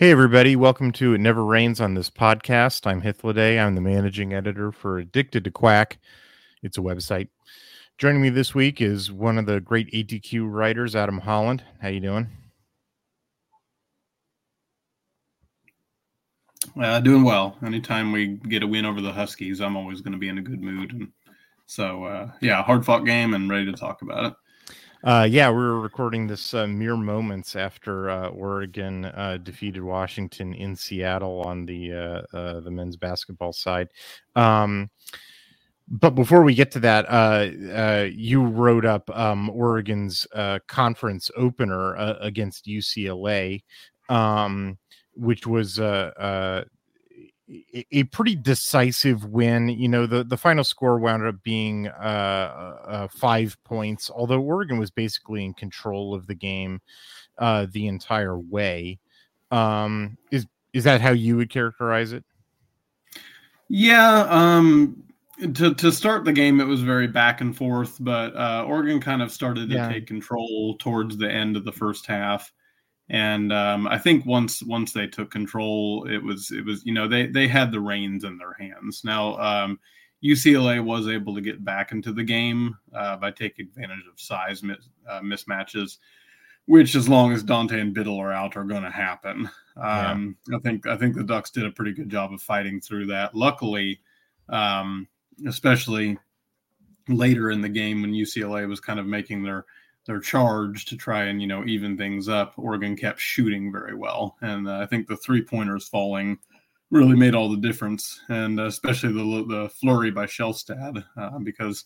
Hey, everybody. Welcome to It Never Rains on this podcast. I'm Hythloday. I'm the managing editor for Addicted to Quack. It's a website. Joining me this week is one of the great ATQ writers, Adam Holland. How you doing? Uh, doing well. Anytime we get a win over the Huskies, I'm always going to be in a good mood. And so, uh, yeah, hard fought game and ready to talk about it. Uh, yeah, we are recording this uh, mere moments after uh, Oregon uh, defeated Washington in Seattle on the uh, uh, the men's basketball side. Um, but before we get to that, you wrote up um, Oregon's conference opener against UCLA, um, which was a pretty decisive win. You know, the, the final score wound up being uh, uh, five points, although Oregon was basically in control of the game uh, the entire way. Um, is is that how you would characterize it? Yeah. Um, to to start the game, it was very back and forth, but uh, Oregon kind of started to yeah. take control towards the end of the first half and um, I think once once they took control, it was it was you know they they had the reins in their hands. Now um, UCLA was able to get back into the game uh, by taking advantage of size mis- uh, mismatches, which as long as Dante and Bittle are out are going to happen. Um, yeah. I think I think the Ducks did a pretty good job of fighting through that. Luckily, um, especially later in the game when UCLA was kind of making their their charge to try and you know even things up. Oregon kept shooting very well, and uh, I think the three pointers falling really made all the difference, and uh, especially the the flurry by Shelstad uh, because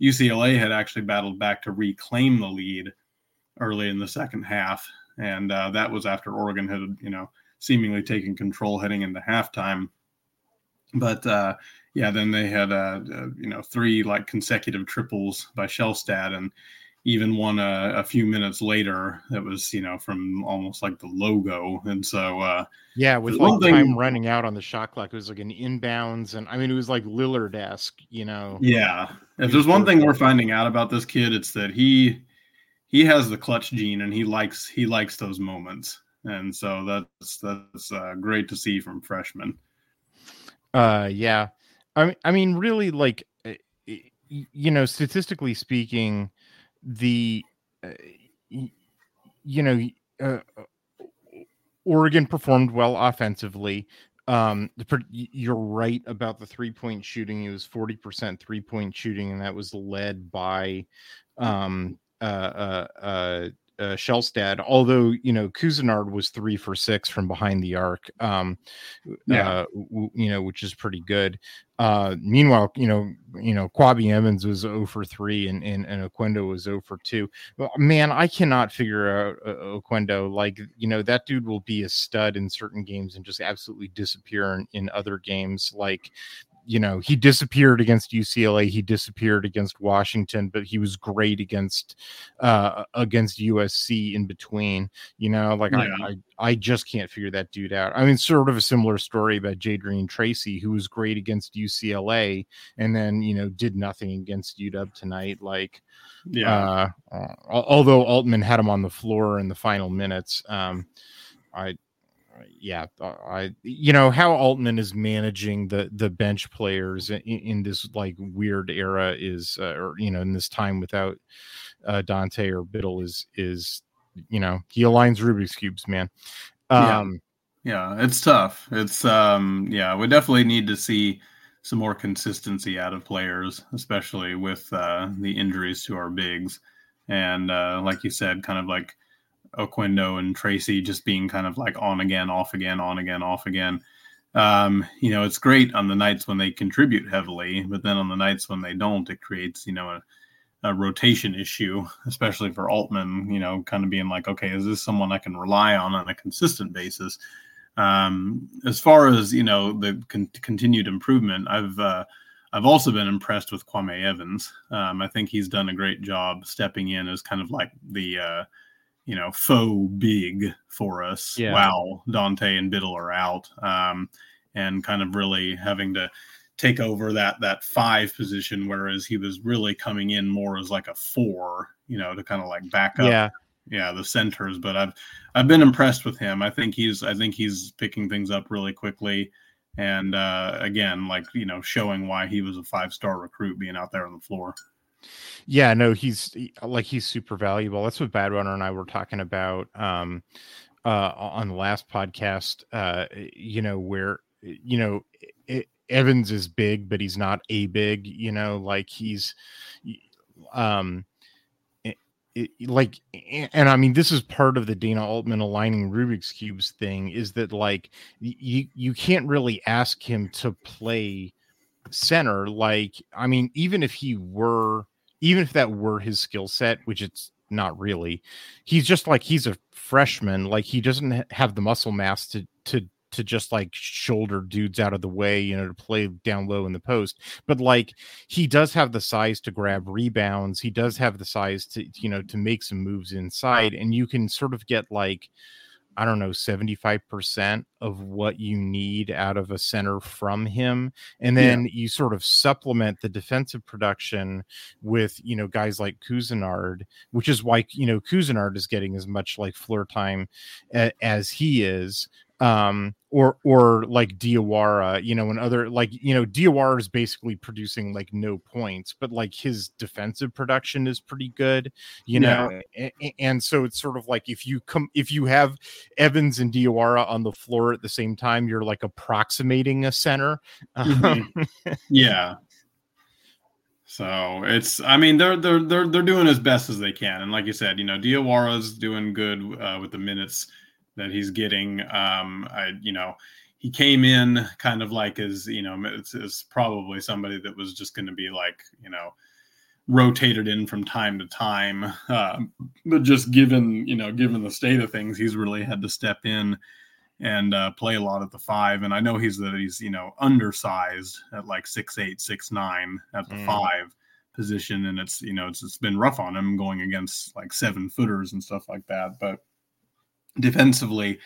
UCLA had actually battled back to reclaim the lead early in the second half, and uh, that was after Oregon had you know seemingly taken control heading into halftime. But uh, yeah, then they had uh, you know three like consecutive triples by Shelstad and even one a, a, few minutes later that was you know from almost like the logo. And so uh yeah with like thing, time running out on the shot clock it was like an inbounds and i mean it was like lillard esque you know? Yeah. If there's one thing we're finding out about this kid it's that he he has the clutch gene and he likes he likes those moments. And so that's that's uh, great to see from freshmen. Uh yeah. I mean i mean really like eh, you know statistically speaking the uh, you know uh, Oregon performed well offensively. Um, the, you're right about the three point shooting. It was 40% three point shooting, and that was led by um, uh, uh, uh, although you know Couisnard was three for six from behind the arc, um, yeah, uh, w- you know, which is pretty good. Uh, meanwhile, you know, you know, Kwame Evans was 0 for three, and and, and Oquendo was 0 for two. man, I cannot figure out uh, Oquendo. Like, you know, that dude will be a stud in certain games and just absolutely disappear in, in other games. Like, you know he disappeared against UCLA, he disappeared against Washington, but he was great against uh against USC in between. You know, like yeah. I, I I just can't figure that dude out. I mean, sort of a similar story about Jadrian Tracy, who was great against UCLA and then you know did nothing against UW tonight. Like, yeah. Uh, although Altman had him on the floor in the final minutes, um, I yeah, uh, I you know how Altman is managing the the bench players in, in this like weird era is uh, or you know in this time without uh, Dante or Bittle is is you know he aligns Rubik's cubes, man. Um, yeah. yeah, it's tough. It's um yeah, we definitely need to see some more consistency out of players, especially with uh, the injuries to our bigs. And uh, like you said, kind of like Oquendo and Tracy just being kind of like on again, off again, on again, off again. Um, you know, it's great on the nights when they contribute heavily, but then on the nights when they don't, it creates, you know, a, a rotation issue, especially for Altman, you know, kind of being like, okay, is this someone I can rely on on a consistent basis? Um, as far as, you know, the con- continued improvement, I've, uh, I've also been impressed with Kwame Evans. Um, I think he's done a great job stepping in as kind of like the, uh, you know faux big for us yeah. while Dante and Bittle are out, um, and kind of really having to take over that that five position, whereas he was really coming in more as like a four, you know, to kind of like back up. Yeah. yeah the centers, but I've I've been impressed with him. I think he's I think he's picking things up really quickly, and uh, again, like you know, showing why he was a five star recruit being out there on the floor. Yeah, no, he's like he's super valuable. That's what Bad Runner and I were talking about um, uh, on the last podcast. Uh, you know where you know it, Evans is big, but he's not a big. You know, like he's um like and i mean this is part of the dana altman aligning rubik's cubes thing is that like you you can't really ask him to play center like i mean even if he were even if that were his skill set which it's not really he's just like he's a freshman like he doesn't have the muscle mass to to to just like shoulder dudes out of the way, you know, to play down low in the post. But like he does have the size to grab rebounds. He does have the size to, you know, to make some moves inside. And you can sort of get like, I don't know, 75% of what you need out of a center from him. And then yeah. you sort of supplement the defensive production with, you know, guys like Couisnard, which is why, you know, Couisnard is getting as much like floor time a- as he is um or or like Diawara, you know, and other like you know, Diawara is basically producing like no points, but like his defensive production is pretty good, you know, and, and, so it's sort of like if you come if you have Evans and Diawara on the floor at the same time, you're like approximating a center. Mm-hmm. yeah. So it's, I mean, they're they're they're they're doing as best as they can, and like you said, you know, Diawara's doing good uh, with the minutes that he's getting. Um, I, you know, he came in kind of like as, you know, it's, it's probably somebody that was just going to be like, you know, rotated in from time to time. Uh, but just given, you know, given the state of things, he's really had to step in and uh, play a lot at the five. And I know he's that he's, you know, undersized at like six eight, six nine at the mm. five position. And it's, you know, it's, it's been rough on him going against like seven footers and stuff like that. But defensively,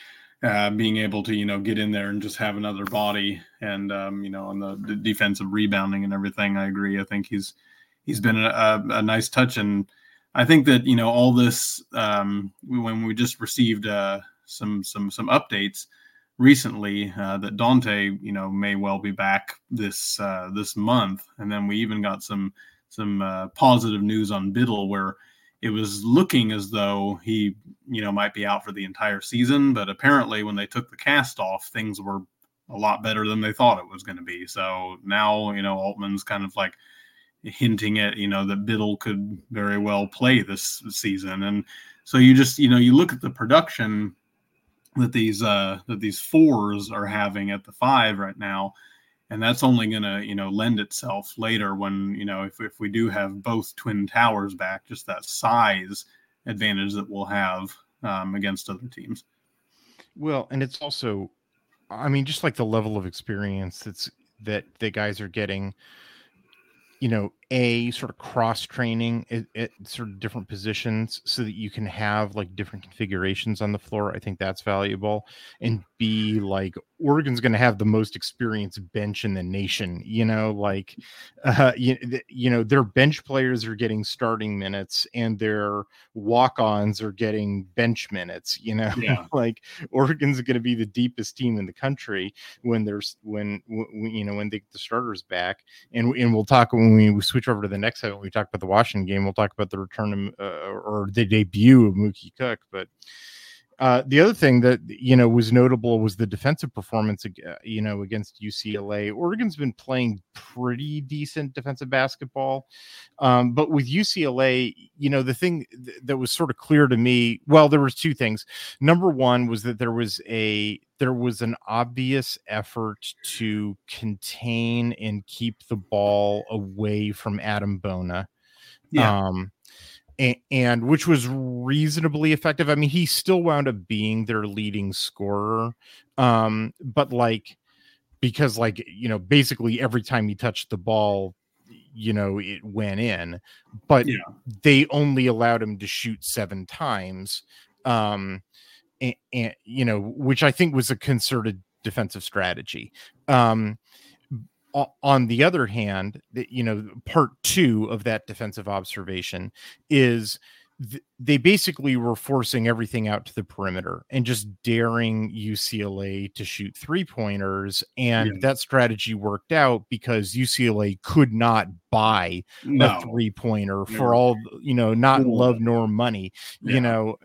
uh, being able to you know get in there and just have another body, and um, you know on the, the, defensive rebounding and everything. I agree. I think he's he's been a, a, nice touch, and I think that you know all this um, when we just received uh, some some some updates recently uh, that Dante you know may well be back this uh, this month, and then we even got some some uh, positive news on Bittle where it was looking as though he, you know, might be out for the entire season. But apparently, when they took the cast off, things were a lot better than they thought it was going to be. So now, you know, Altman's kind of like hinting at, you know, that Bittle could very well play this season. And so you just, you know, you look at the production that these uh that these fours are having at the five right now and that's only going to you know lend itself later when you know if, if we do have both twin towers back just that size advantage that we'll have um, against other teams. Well and it's also i mean just like the level of experience that's that the guys are getting you know a sort of cross training at, at, sort of different positions so that you can have like different configurations on the floor i think that's valuable and b like oregon's going to have the most experienced bench in the nation you know like uh you, you know their bench players are getting starting minutes and their walk-ons are getting bench minutes you know yeah. like oregon's going to be the deepest team in the country when there's when, when you know when they get the starters back and and we'll talk when we switch switch over to the next segment, we talk about the Washington game. We'll talk about the return of, uh, or the debut of Mookie Cook. But uh, the other thing that you know was notable was the defensive performance, uh, you know, against UCLA. Oregon's been playing pretty decent defensive basketball, um, but with UCLA, you know, the thing th- that was sort of clear to me. Well, there was two things. Number one was that there was a there was an obvious effort to contain and keep the ball away from Adem Bona. Yeah. Um, and, and, which was reasonably effective. I mean, he still wound up being their leading scorer. Um, but like, because like, you know, basically every time he touched the ball, you know, it went in, but yeah. they only allowed him to shoot seven times. Um, and, and, you know, which I think was a concerted defensive strategy. Um, on the other hand, you know, part two of that defensive observation is they basically were forcing everything out to the perimeter and just daring UCLA to shoot three pointers. And yeah. that strategy worked out because UCLA could not buy no. a three pointer for all, you know, not love nor money. Yeah. You know,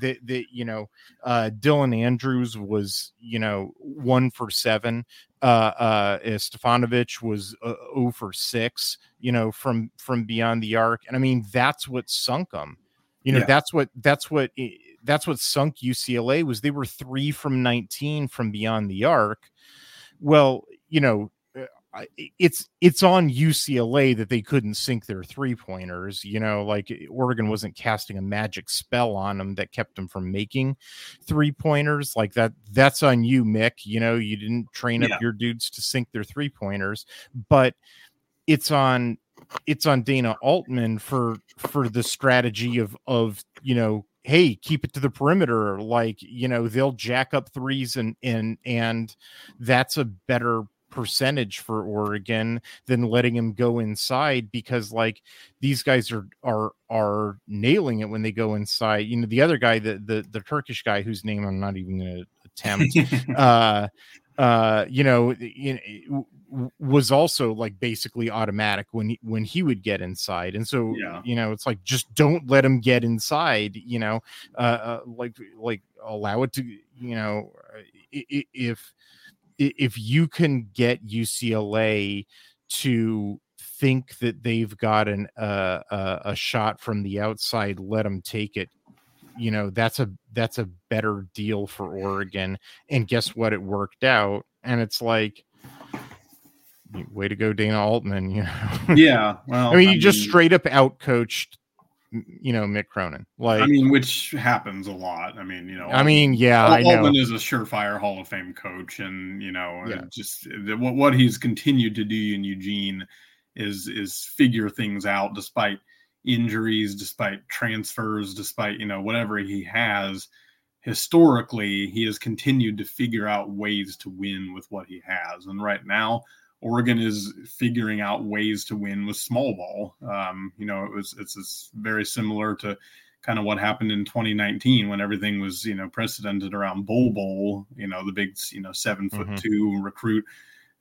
the, the, you know, uh, Dylan Andrews was, you know, one for seven. Uh, uh, Stefanovic was uh, 0 for six, you know, from from beyond the arc, and I mean that's what sunk them you know, yeah. that's what that's what that's what sunk UCLA was they were 3 from 19 from beyond the arc. Well, you know, uh, it's it's on UCLA that they couldn't sink their three pointers. You know, like Oregon wasn't casting a magic spell on them that kept them from making three pointers. Like that, that's on you, Mick. You know, you didn't train yeah. up your dudes to sink their three pointers, but it's on it's on Dana Altman for for the strategy of of you know hey keep it to the perimeter like you know they'll jack up threes and and and that's a better percentage for Oregon than letting him go inside because like these guys are are are nailing it when they go inside. You know, the other guy, the the the Turkish guy whose name I'm not even gonna attempt, uh uh you know, you was also like basically automatic when he, when he would get inside and so yeah. you know it's like just don't let him get inside you know uh, uh like like allow it to you know if if you can get UCLA to think that they've got an uh, uh, a shot from the outside let them take it you know that's a that's a better deal for Oregon and guess what it worked out and it's like way to go, Dana Altman. You know, yeah. Well, I mean, you just straight up outcoached, you know, Mick Cronin. Like, I mean, which happens a lot. I mean, you know, I mean, yeah, Altman I Altman is a surefire Hall of Fame coach, and you know, yeah. just what what he's continued to do in Eugene is is figure things out despite injuries, despite transfers, despite you know whatever he has historically he has continued to figure out ways to win with what he has and right now Oregon is figuring out ways to win with small ball. Um, you know, it was it's, it's very similar to kind of what happened in 2019 when everything was you know precedented around Bol Bol, you know, the big you know seven foot mm-hmm. two recruit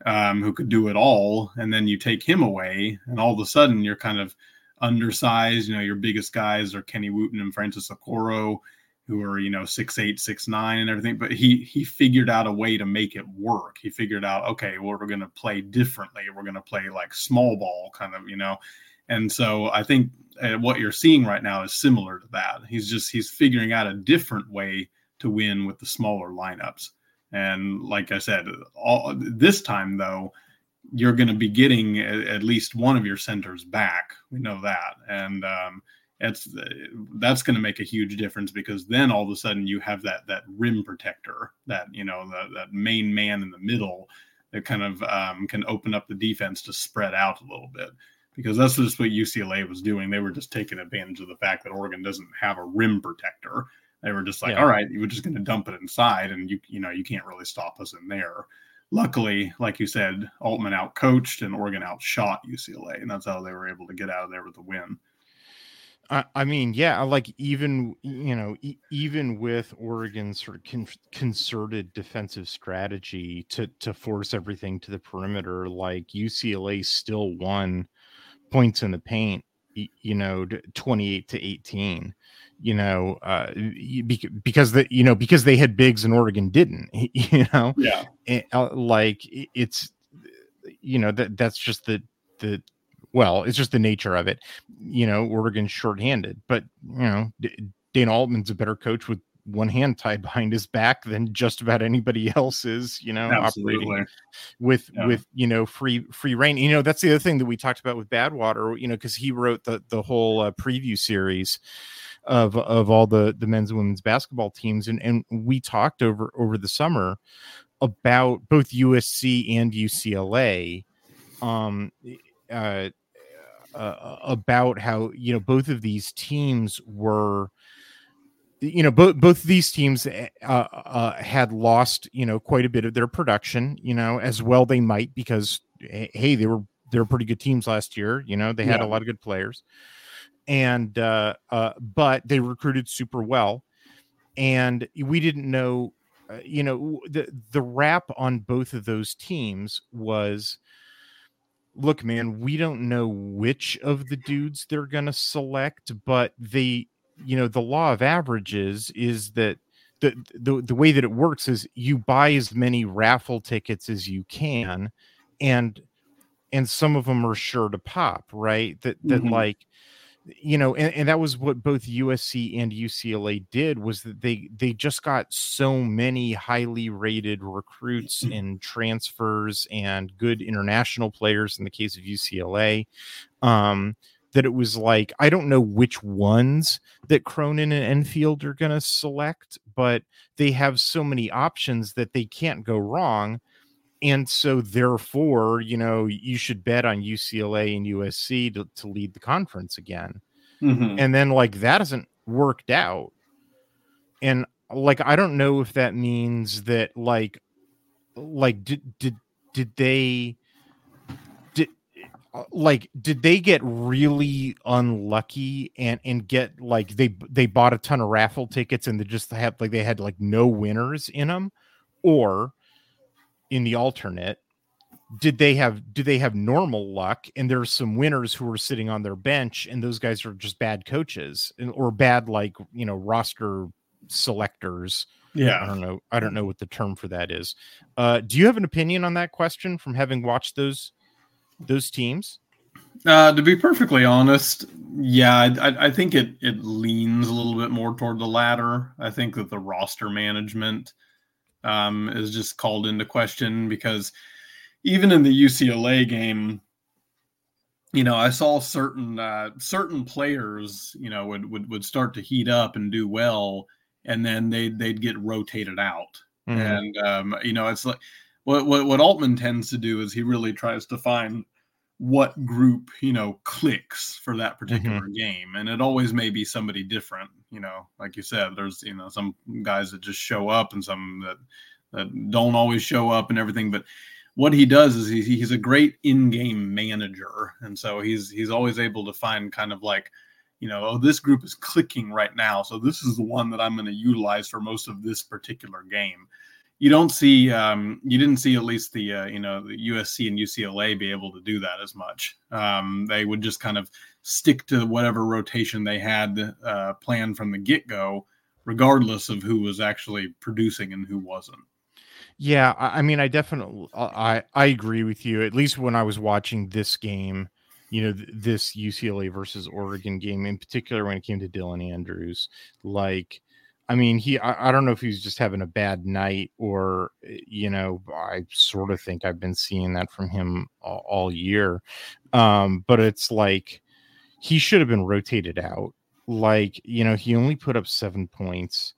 um, who could do it all, and then you take him away, and all of a sudden you're kind of undersized. You know, your biggest guys are Kenny Wooten and Francis Okoro who are you know six eight six nine and everything but he he figured out a way to make it work. He figured out okay well we're going to play differently. We're going to play like small ball kind of you know? And so i think uh, what you're seeing right now is similar to that. He's just he's figuring out a different way to win with the smaller lineups. And like i said all this time though you're going to be getting at least one of your centers back we know that and um, that's that's going to make a huge difference because then all of a sudden you have that that rim protector that you know the, that main man in the middle that kind of um, can open up the defense to spread out a little bit because that's just what UCLA was doing. They were just taking advantage of the fact that Oregon doesn't have a rim protector. They were just like, yeah. all right, you were just going to dump it inside, and you you know you can't really stop us in there. Luckily, like you said, Altman out coached and Oregon outshot UCLA, and that's how they were able to get out of there with a win. I, I mean, yeah, like even you know, e- even with Oregon's sort of con- concerted defensive strategy to to force everything to the perimeter, like UCLA still won points in the paint, you know, twenty eight to eighteen. You know, uh, because the you know because they had bigs and Oregon didn't. You know, yeah, and, uh, like it's you know that that's just the the well, it's just the nature of it. You know, Oregon's shorthanded, but you know, D- Dana Altman's a better coach with one hand tied behind his back than just about anybody else is. You know, Absolutely. operating with yeah. with you know free free reign. You know, that's the other thing that we talked about with Badwater. You know, because he wrote the the whole uh, preview series of of all the the men's and women's basketball teams, and and we talked over over the summer about both USC and UCLA. Um, uh, uh, about how you know both of these teams were you know both both these teams eh, uh, uh, had lost you know quite a bit of their production you know as well they might because hey they were they were pretty good teams last year you know they had yeah. a lot of good players and uh, uh, but they recruited super well, and we didn't know. Uh, you know the the rap on both of those teams was look man we don't know which of the dudes they're going to select but they you know the law of averages is that the, the the way that it works is you buy as many raffle tickets as you can and and some of them are sure to pop right that that mm-hmm. like you know and, and that was what both usc and ucla did was that they they just got so many highly rated recruits mm. and transfers and good international players in the case of ucla um that it was like I don't know which ones that Cronin and Enfield are going to select, but they have so many options that they can't go wrong. And so, therefore, you know, you should bet on UCLA and USC to, to lead the conference again. Mm-hmm. And then, like, that hasn't worked out. And, like, I don't know if that means that, like, like, did, did, did they like did they get really unlucky and and get like they they bought a ton of raffle tickets and they just had like they had like no winners in them or in the alternate did they have do they have normal luck and there's some winners who are sitting on their bench and those guys are just bad coaches or bad like you know roster selectors? Yeah. I don't know i don't know what the term for that is. Uh do you have an opinion on that question from having watched those those teams? Uh, to be perfectly honest, yeah, I, I, think it it leans a little bit more toward the latter. I think that the roster management um, is just called into question because even in the UCLA game, you know, I saw certain uh, certain players, you know, would, would would start to heat up and do well, and then they they'd get rotated out, mm-hmm. and um, you know, it's like what, what what Altman tends to do is he really tries to find what group you know clicks for that particular mm-hmm. game and it always may be somebody different you know like you said there's you know some guys that just show up and some that that don't always show up and everything but what he does is he, he's a great in-game manager and so he's he's always able to find kind of like you know oh this group is clicking right now so this is the one that i'm going to utilize for most of this particular game you don't see um, you didn't see at least the uh, you know the USC and UCLA be able to do that as much. Um, they would just kind of stick to whatever rotation they had uh, planned from the get go, regardless of who was actually producing and who wasn't. Yeah, I mean, I definitely I I agree with you. At least when I was watching this game, you know, this UCLA versus Oregon game in particular, when it came to Dylan Andrews, like I mean, he, I, I, don't know if he's just having a bad night or, eh, you know, I sort of think I've been seeing that from him all, all year. Um, but it's like he should have been rotated out. Like, you know, he only put up seven points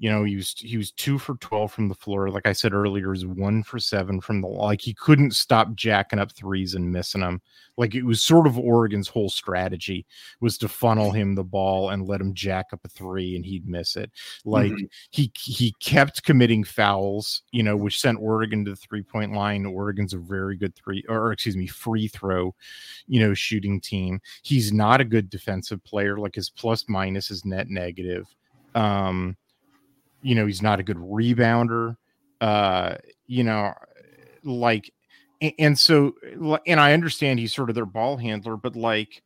you know, he was he was two for twelve from the floor. Like I said earlier, was one for seven from the like he couldn't stop jacking up threes and missing them. Like it was sort of Oregon's whole strategy was to funnel him the ball and let him jack up a three and he'd miss it. Like mm-hmm. he he kept committing fouls, you know, which sent Oregon to the three point line. Oregon's a very good three or excuse me, free throw, you know, shooting team. He's not a good defensive player. Like his plus minus is net negative. Um you know he's not a good rebounder uh you know like and so and i understand he's sort of their ball handler but like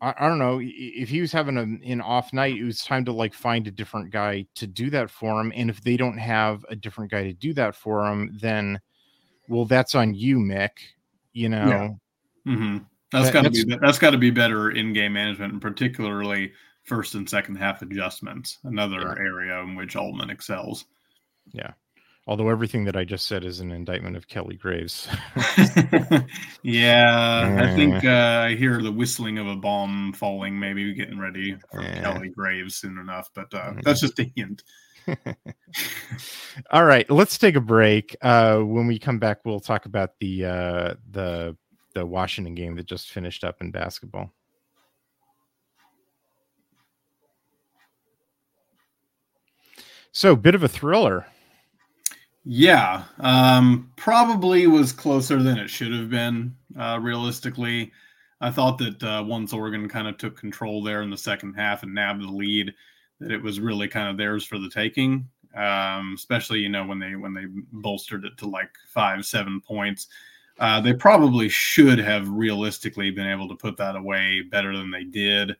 I, I don't know if he was having a, an off night it was time to like find a different guy to do that for him and if they don't have a different guy to do that for him then well that's on you mick you know yeah. mm-hmm. that's that, got to be that's got to be better in-game management and particularly first and second half adjustments, another yeah. area in which Altman excels. Yeah. Although everything that I just said is an indictment of Kelly Graves. yeah, I think uh, I hear the whistling of a bomb falling, maybe getting ready for yeah. Kelly Graves soon enough, but uh, mm-hmm. that's just a hint. All right, let's take a break. Uh, when we come back, we'll talk about the uh, the the Washington game that just finished up in basketball. So, bit of a thriller. Yeah, um, probably was closer than it should have been. Uh, realistically, I thought that uh, once Oregon kind of took control there in the second half and nabbed the lead, that it was really kind of theirs for the taking. Um, especially you know when they when they bolstered it to like five seven points. Uh, they probably should have realistically been able to put that away better than they did.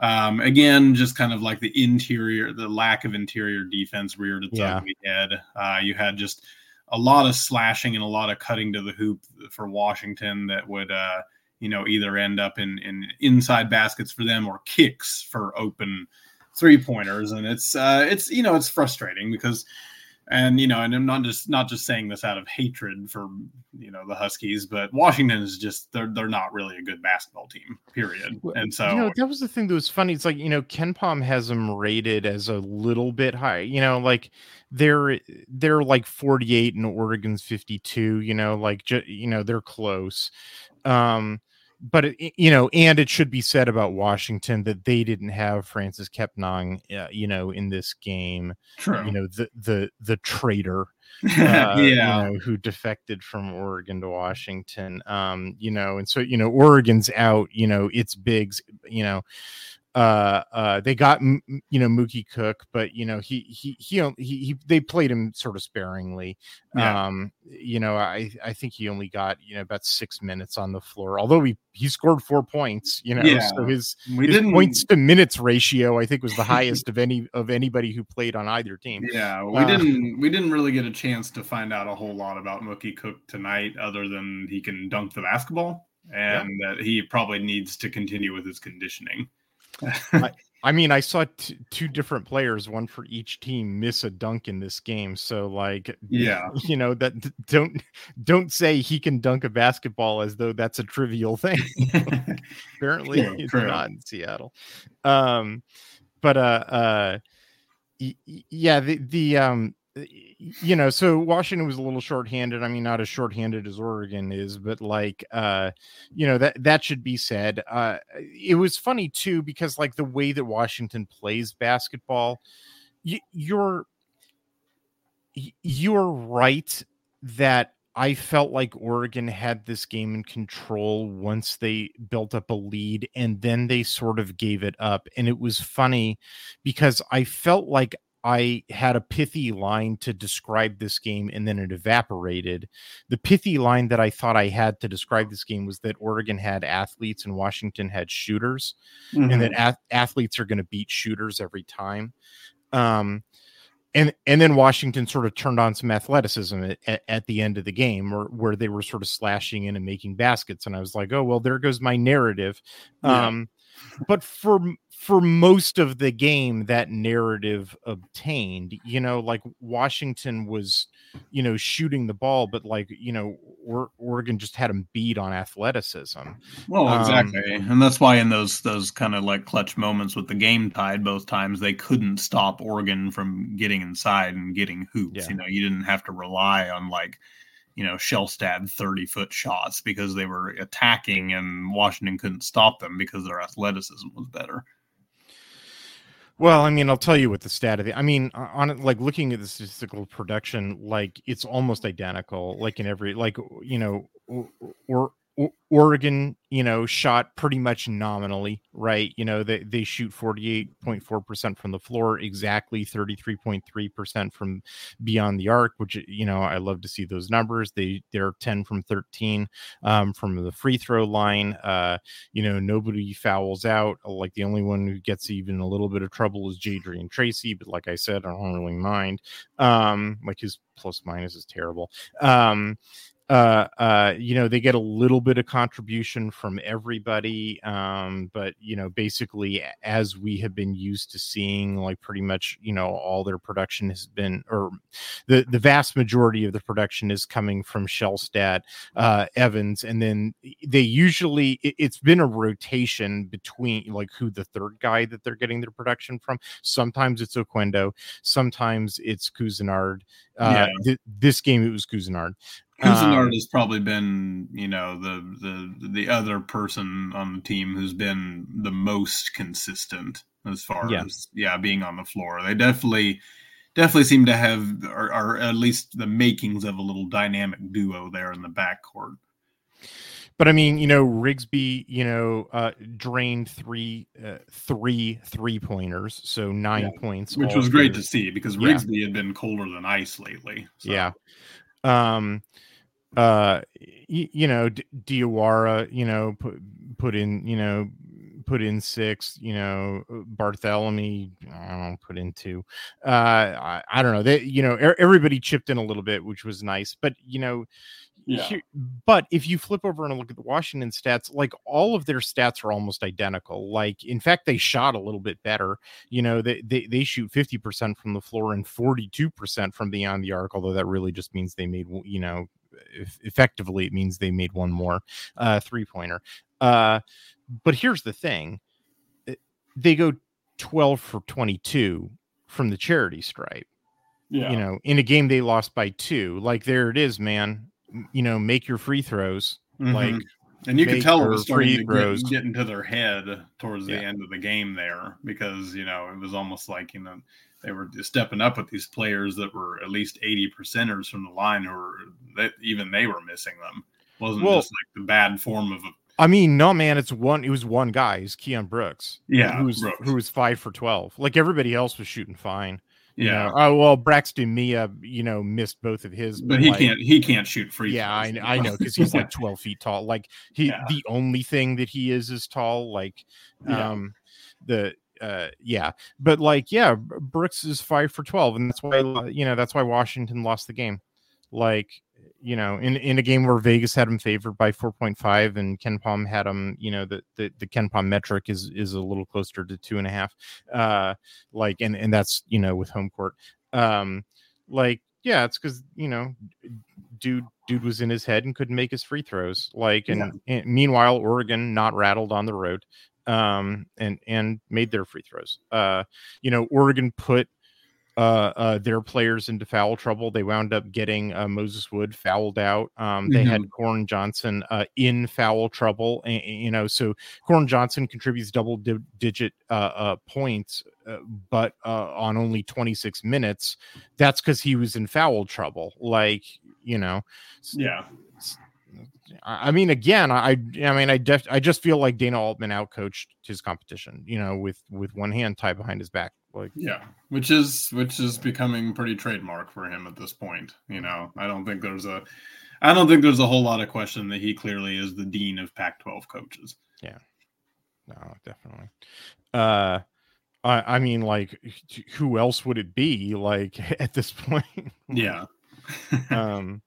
Um, again, just kind of like the interior, the lack of interior defense reared its yeah. ugly head. Uh, you had just a lot of slashing and a lot of cutting to the hoop for Washington that would, uh, you know, either end up in, in inside baskets for them or kicks for open three pointers. And it's, uh, it's, you know, it's frustrating because and you know, and I'm not just not just saying this out of hatred for you know the Huskies, but Washington is just they're they're not really a good basketball team, period. And so you know that was the thing that was funny. It's like you know KenPom has them rated as a little bit high. You know, like they're they're like 48 and Oregon's 52. You know, like you know they're close. Um, but it, you know, and it should be said about Washington that they didn't have Francis Kepnang, uh, you know, in this game. True. You know, the the the traitor, uh, yeah, you know, who defected from Oregon to Washington. Um, you know, and so you know, Oregon's out. You know, it's bigs. You know, uh, uh, they got you know Mookie Cook, but you know he he he he, he they played him sort of sparingly. Yeah. Um, you know, I I think he only got you know about six minutes on the floor, although he he scored four points. You know, yeah. so his, we his didn't... points to minutes ratio I think was the highest of any of anybody who played on either team. Yeah, we uh, didn't we didn't really get a chance to find out a whole lot about Mookie Cook tonight, other than he can dunk the basketball and yeah. that he probably needs to continue with his conditioning. I, I, mean, I saw t- two different players, one for each team, miss a dunk in this game. So, like, yeah, you know that don't don't say he can dunk a basketball as though that's a trivial thing. Apparently, true, it's true. not in Seattle. Um, but uh, uh, yeah, the the um you know, so Washington was a little shorthanded. I mean, not as shorthanded as Oregon is, but like, uh, you know, that that should be said. Uh, it was funny too because like the way that Washington plays basketball, you, you're you're right that I felt like Oregon had this game in control once they built up a lead and then they sort of gave it up. And it was funny because I felt like I had a pithy line to describe this game and then it evaporated. The pithy line that I thought I had to describe this game was that Oregon had athletes and Washington had shooters, mm-hmm. and that mm-hmm. ath- athletes are going to beat shooters every time. Um, and and then Washington sort of turned on some athleticism at, at, the end of the game, where where they were sort of slashing in and making baskets, and I was like, oh well, there goes my narrative. Yeah. Um, but for for most of the game that narrative obtained you know like washington was you know shooting the ball but like you know oregon just had him beat on athleticism well um, exactly um, and that's why in those those kind of like clutch moments with the game tied both times they couldn't stop oregon from getting inside and getting hoops yeah. you know you didn't have to rely on like you know, Shelstad 30 foot shots because they were attacking and Washington couldn't stop them because their athleticism was better. Well, I mean, I'll tell you what the stat of the. I mean, on like looking at the statistical production, like it's almost identical. Like in every, like you know, or Oregon, you know, shot pretty much nominally, right? You know, they, they shoot 48.4% from the floor, exactly 33.3% from beyond the arc, which, you know, I love to see those numbers. They, they're 10 from 13 um, from the free throw line. Uh, you know, nobody fouls out. Like the only one who gets even a little bit of trouble is Jadrian Tracy. But like I said, I don't really mind. Um, like his plus minus is terrible. Um, uh uh you know they get a little bit of contribution from everybody um but you know basically as we have been used to seeing like pretty much you know all their production has been or the the vast majority of the production is coming from Shelstad uh Evans and then they usually it, it's been a rotation between like who the third guy that they're getting their production from sometimes it's Oquendo sometimes it's Couisnard uh yeah. th- this game it was Couisnard Couisnard um, has probably been, you know, the the the other person on the team who's been the most consistent as far yeah. as yeah being on the floor. They definitely definitely seem to have or, or at least the makings of a little dynamic duo there in the backcourt. but I mean, you know, Rigsby, you know, uh, drained three, uh, three three pointers, so nine yeah. points, which was great to see because yeah. Rigsby had been colder than ice lately. So. Yeah. Um, uh, you, you know, D- Diawara, you know, put put in, you know, put in six. You know, bartholomew I don't know, put in two. Uh, I, I don't know. They, you know, er- everybody chipped in a little bit, which was nice. But you know, yeah. Here, but if you flip over and look at the Washington stats, like all of their stats are almost identical. Like, in fact, they shot a little bit better. You know, they they, they shoot 50% from the floor and 42% from beyond the arc, although that really just means they made, you know, effectively it means they made one more uh, three pointer. Uh, but here's the thing eh, they go 12 for 22 from the charity stripe. Yeah. You know, in a game they lost by two. Like, there it is, man you know, make your free throws. Mm-hmm. Like, and you can tell it was starting to get, get, into their head towards yeah. the end of the game there because you know it was almost like you know they were stepping up with these players that were at least 80 percenters from the line or that even they were missing them it wasn't well, just like the bad form of a I mean, no, man, it's one. It was one guy. He's Keion Brooks. Yeah, who was Brooks. who was five for twelve. Like everybody else was shooting fine. Yeah. know? Oh well, Braxton Meah, you know, missed both of his, but, but he like, can't. He can't shoot free. Yeah, I, I know because he's like twelve feet tall. Like he, yeah. the only thing that he is is tall. Like, yeah. um, the uh, yeah, but like, yeah, Brooks is five for twelve, and that's why you know that's why Washington lost the game. Like, you know, in, in a game where Vegas had him favored by 4.5 and KenPom had him, you know, the, the, the KenPom metric is, is a little closer to two and a half. Uh, like, and, and that's, you know, with home court. Um, like, yeah, it's because, you know, dude, dude was in his head and couldn't make his free throws. Like, and, yeah. and meanwhile, Oregon not rattled on the road um and and made their free throws uh you know oregon put uh, uh, their players into foul trouble. They wound up getting uh, Moses Wood fouled out. Um, they mm-hmm. had Koren Johnson uh, in foul trouble. And, you know, so Koren Johnson contributes double di- digit uh, uh, points, uh, but uh, on only 26 minutes. That's because he was in foul trouble. Like, you know, yeah. I mean, again, I, I mean, I def, I just feel like Dana Altman outcoached his competition. You know, with with one hand tied behind his back. Like yeah, which is which is becoming pretty trademark for him at this point. You know, I don't think there's a I don't think there's a whole lot of question that he clearly is the dean of Pac-12 coaches. Yeah. No, definitely. Uh I I mean like who else would it be like at this point? yeah. um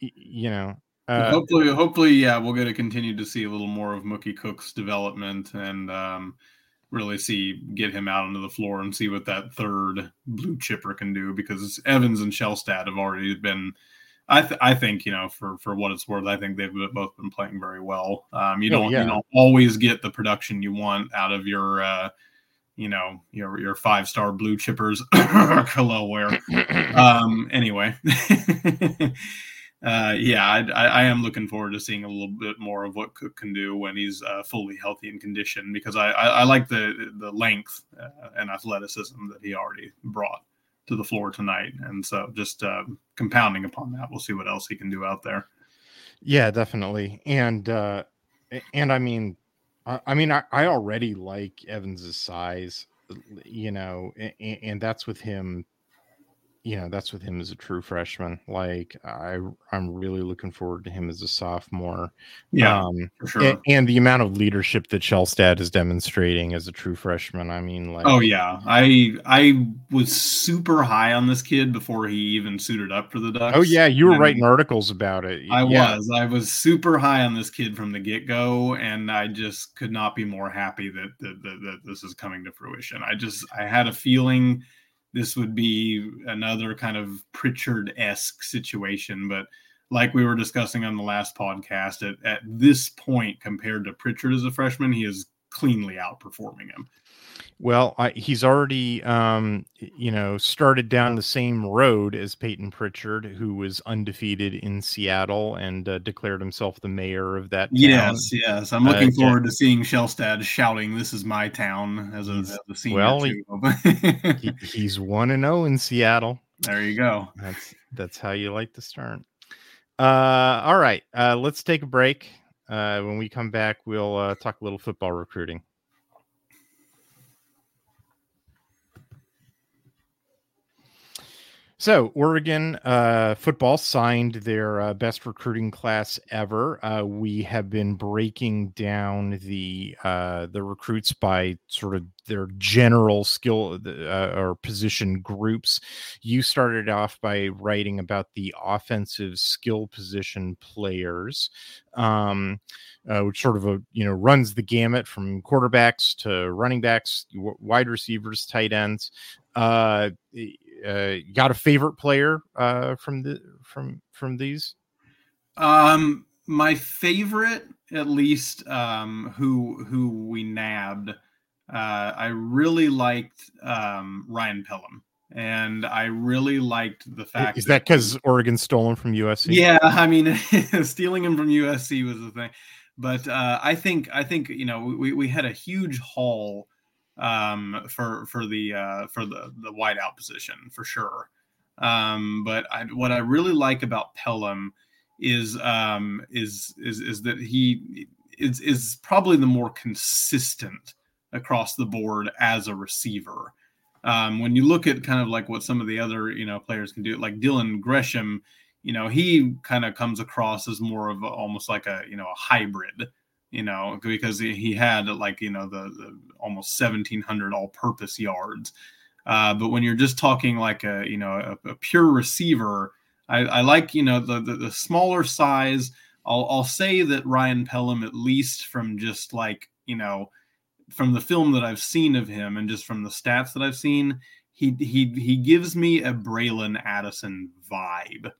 you know, uh, hopefully, hopefully, yeah, we'll get to continue to see a little more of Mookie Cook's development, and um, really see get him out onto the floor and see what that third blue chipper can do because Evans and Shelstad have already been. I, th- I think you know for for what it's worth, I think they've both been playing very well. Um, you oh, don't yeah. you don't always get the production you want out of your uh, you know your your five star blue chippers. Hello, where? um, anyway, uh, yeah, I, I, am looking forward to seeing a little bit more of what Cook can do when he's uh, fully healthy and conditioned because I, I, I like the the length uh, and athleticism that he already brought to the floor tonight, and so just uh, compounding upon that, we'll see what else he can do out there. Yeah, definitely, and uh, and I mean, I, I mean, I, I already like Evans's size, you know, and, and that's with him you know that's with him as a true freshman like i i'm really looking forward to him as a sophomore yeah um, sure. and, and, the amount of leadership that Shelstad is demonstrating as a true freshman i mean like oh yeah i i was super high on this kid before he even suited up for the ducks oh yeah you were and writing articles about it i yeah. was i was super high on this kid from the get-go and i just could not be more happy that that, that, that this is coming to fruition i just i had a feeling this would be another kind of Pritchard esque situation. But like we were discussing on the last podcast, at, at this point, compared to Pritchard as a freshman, he is cleanly outperforming him. Well, I, he's already, um, you know, started down the same road as Payton Pritchard, who was undefeated in Seattle and uh, declared himself the mayor of that. Town. Yes, yes. I'm looking uh, forward to seeing Shelstad shouting, "This is my town" as a, as a senior. Well, he, he, he's one and zero oh in Seattle. There you go. That's that's how you like to start. Uh, all right, uh, let's take a break Uh, when we come back, we'll uh, talk a little football recruiting. So Oregon uh, football signed their uh, best recruiting class ever. Uh, we have been breaking down the uh, the recruits by sort of their general skill uh, or position groups. You started off by writing about the offensive skill position players, um, uh, which sort of a you know runs the gamut from quarterbacks to running backs, wide receivers, tight ends uh, got a favorite player uh, from the from from these? Um, my favorite, at least, um, who who we nabbed. Uh, I really liked um, Ryan Pellum. and I really liked the fact is that because Oregon stole him from USC. Yeah, I mean, stealing him from USC was the thing, but uh, I think I think you know we we had a huge haul um, for for the uh, for the the wideout position for sure. Um, but I, what I really like about Pellum is um, is is is that he is is probably the more consistent across the board as a receiver. Um, when you look at kind of like what some of the other you know players can do, like Dylan Gresham, you know he kind of comes across as more of a, almost like a you know a hybrid you know, because he had like, you know, the, the almost 1700 all purpose yards. Uh, but when you're just talking like a, you know, a, a pure receiver, I, I, like, you know, the, the, the smaller size. I'll, I'll say that Ryan Pellum, at least from just like, you know, from the film that I've seen of him and just from the stats that I've seen, he he he gives me a Bralon Addison vibe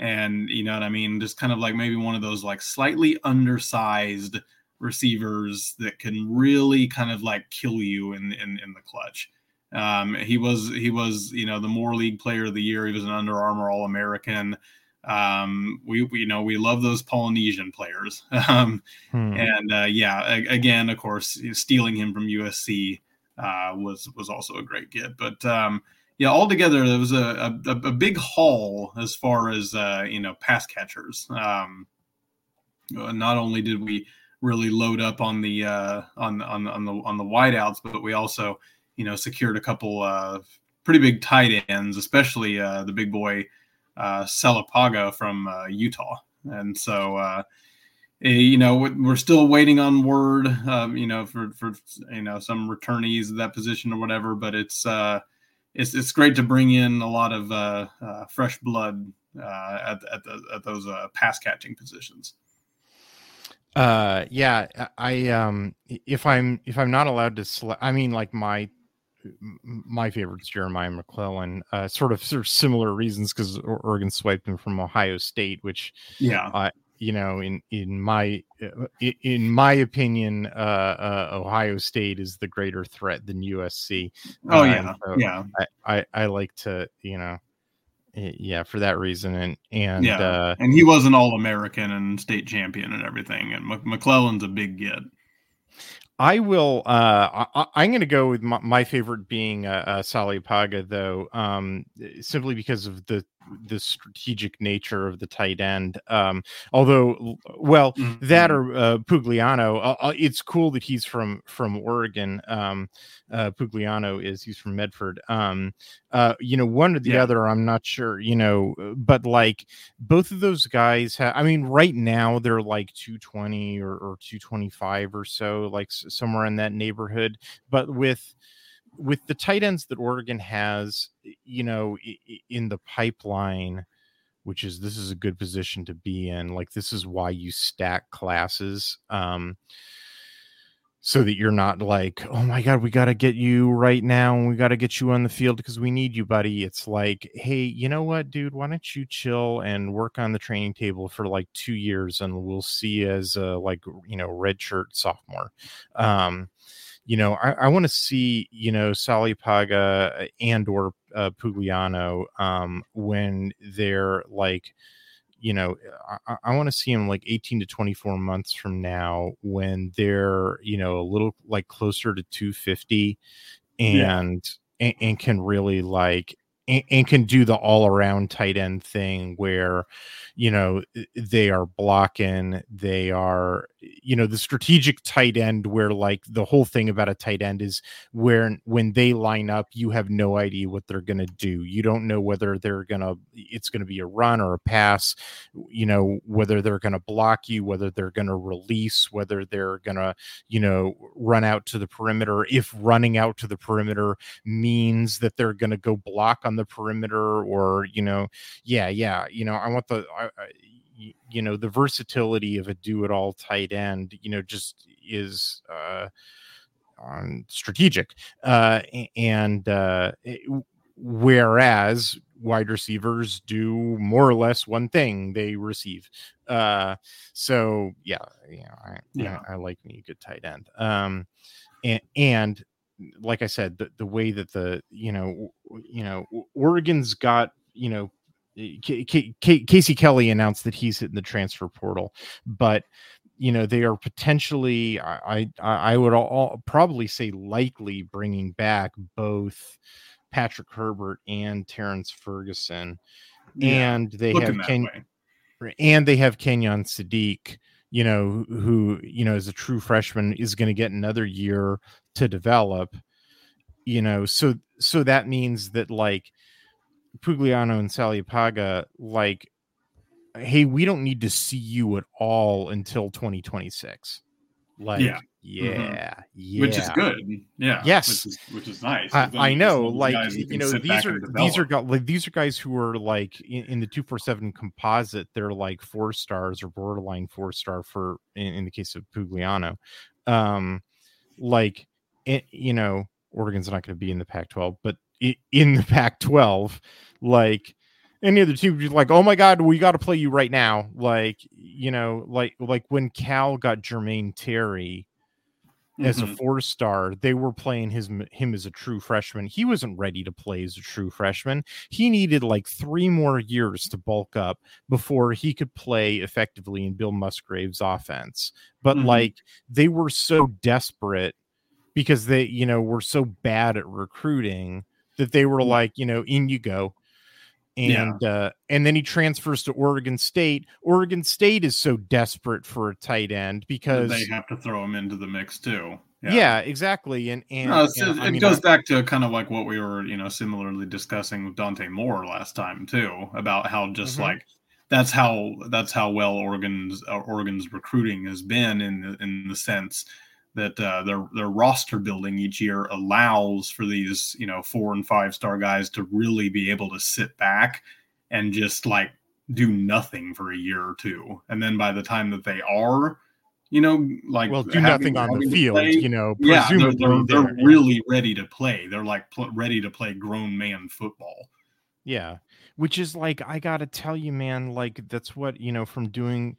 and you know what I mean, just kind of like maybe one of those like slightly undersized receivers that can really kind of like kill you in in, in the clutch. Um, he was he was you know the more League Player of the Year. He was an Under Armour All American. Um, we, we you know we love those Polynesian players. Um, hmm. And uh, yeah, a, again, of course, stealing him from USC uh, was was also a great get. But um, yeah, altogether there was a, a, a big haul as far as uh, you know pass catchers. Um, not only did we really load up on the uh, on on on the on the wideouts, but we also you know secured a couple uh, pretty big tight ends, especially uh, the big boy uh, Saleapaga from uh, Utah, and so. Uh, eh, you know, we're still waiting on word, um, you know, for, for, you know, some returnees of that position or whatever, but it's, uh, it's it's great to bring in a lot of uh, uh, fresh blood uh, at at, the, at those uh, pass catching positions. Uh, yeah, I um, if I'm if I'm not allowed to select, I mean, like my my favorite's Jeremiah McClellan. Uh, sort of sort of similar reasons because Oregon swiped him from Ohio State, which yeah, uh, you know, in in my uh, in my opinion, uh, uh, Ohio State is the greater threat than USC. Oh yeah, so yeah. I, I, I like to you know, yeah, for that reason, and and yeah, uh, and he was an All American and state champion and everything, and McClellan's a big get. I will. Uh, I, am going to go with my, my, favorite being uh, uh, Saleapaga, though, um, simply because of the the strategic nature of the tight end. Um, although, well, mm-hmm. that or uh, Pugliano, uh, uh, it's cool that he's from from Oregon. Um, uh, Pugliano is he's from Medford. Um, uh, you know, one or the yeah. other, I'm not sure. You know, but like both of those guys have. I mean, right now they're like 220 or, or 225 or so, like somewhere in that neighborhood. But with with the tight ends that Oregon has, you know, in the pipeline, which is this is a good position to be in. Like this is why you stack classes. Um, so that you're not like, oh my god, we got to get you right now, and we got to get you on the field because we need you, buddy. It's like, hey, you know what, dude? Why don't you chill and work on the training table for like two years, and we'll see as a like you know redshirt sophomore. Um, you know, I, I want to see, you know, Saleapaga uh, and or uh, Pugliano um, when they're like, you know, I, I want to see them like 18 to 24 months from now when they're, you know, a little like closer to 250 and, yeah. and, and can really like and, and can do the all around tight end thing where you know they are blocking they are you know the strategic tight end where like the whole thing about a tight end is where when they line up you have no idea what they're going to do. You don't know whether they're going to it's going to be a run or a pass you know whether they're going to block you whether they're going to release whether they're going to you know run out to the perimeter. If running out to the perimeter means that they're going to go block on the perimeter or you know yeah yeah you know i want the I, I, you know the versatility of a do-it-all tight end you know just is uh um, strategic uh and uh whereas wide receivers do more or less one thing they receive uh so yeah yeah i yeah. I, I like me a good tight end um and and like i said the, the way that the you know you know oregon's got you know eh, K- K- K- Casey Kelly announced that he's hitting the transfer portal, but you know they are potentially, I I, I would all, probably say likely bringing back both Patrick Herbert and Terrence Ferguson, yeah, and they have Ken, and they have Kenyon Sadiq, you know, who you know as a true freshman is going to get another year to develop, you know, so so that means that like Pugliano and Saleapaga like, hey, we don't need to see you at all until 2026. Like, yeah, yeah, mm-hmm. yeah, which is good. Yeah, yes, which is, which is nice. I, I know, like you know, these are these are like these are guys who are like in, in the two four seven composite. They're like four stars or borderline four star for in, in the case of Pugliano. Um, like it, you know, Oregon's not going to be in the Pac 12, but in the Pac 12. Like any other team, like, oh my God, we got to play you right now. Like, you know, like like when Cal got Jermaine Terry as mm-hmm. a four star, they were playing his him as a true freshman. He wasn't ready to play as a true freshman. He needed like three more years to bulk up before he could play effectively in Bill Musgrave's offense. But mm-hmm. like they were so desperate because they, you know, were so bad at recruiting that they were like, you know, in you go. And yeah. uh, and then he transfers to Oregon State. Oregon State is so desperate for a tight end because they have to throw him into the mix too. Yeah, yeah exactly. And and, no, and it I mean, goes I, back to kind of like what we were, you know, similarly discussing with Dante Moore last time too, about how just mm-hmm. like that's how that's how well Oregon's uh, Oregon's recruiting has been in the, in the sense that uh, their their roster building each year allows for these you know four and five star guys to really be able to sit back and just like do nothing for a year or two, and then by the time that they are, you know, like well, do having, nothing on the field, play, you know, yeah, they're, they're, they're really ready to play. They're like pl- ready to play grown man football. Yeah, which is like I gotta tell you, man, like that's what you know from doing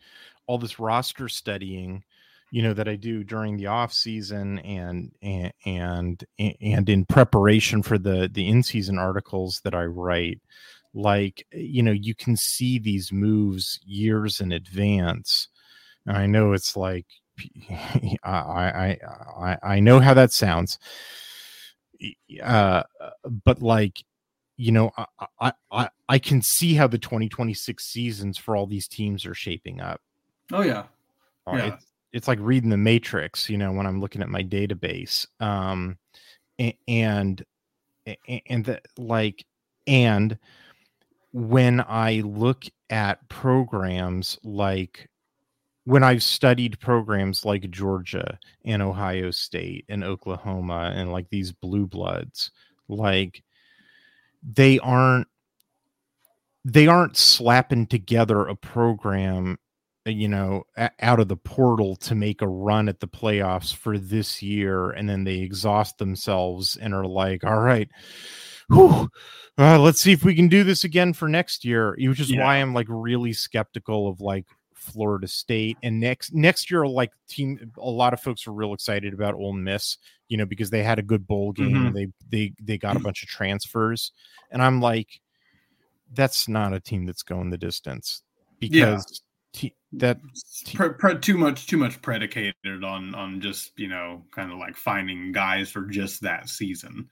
all this roster studying you know that I do during the off season and and and and in preparation for the the in season articles that I write like you know you can see these moves years in advance. And I know it's like I I I I know how that sounds. Uh but like you know I I I can see how the 2026 seasons for all these teams are shaping up. Oh yeah. Uh, yeah it's like reading the matrix you know when i'm looking at my database um and and, the, like and when i look at programs like when I've studied programs like Georgia and Ohio State and Oklahoma and like these blue bloods, like they aren't they aren't slapping together a program you know, out of the portal to make a run at the playoffs for this year, and then they exhaust themselves and are like, "All right, whew, uh, let's see if we can do this again for next year." Which is yeah. why I'm like really skeptical of like Florida State and next next year. Like team, a lot of folks are real excited about Ole Miss, you know, because they had a good bowl game mm-hmm. and they they they got a bunch of transfers, and I'm like, that's not a team that's going the distance because. That pre- pre- too much too much predicated on on just you know kind of like finding guys for just that season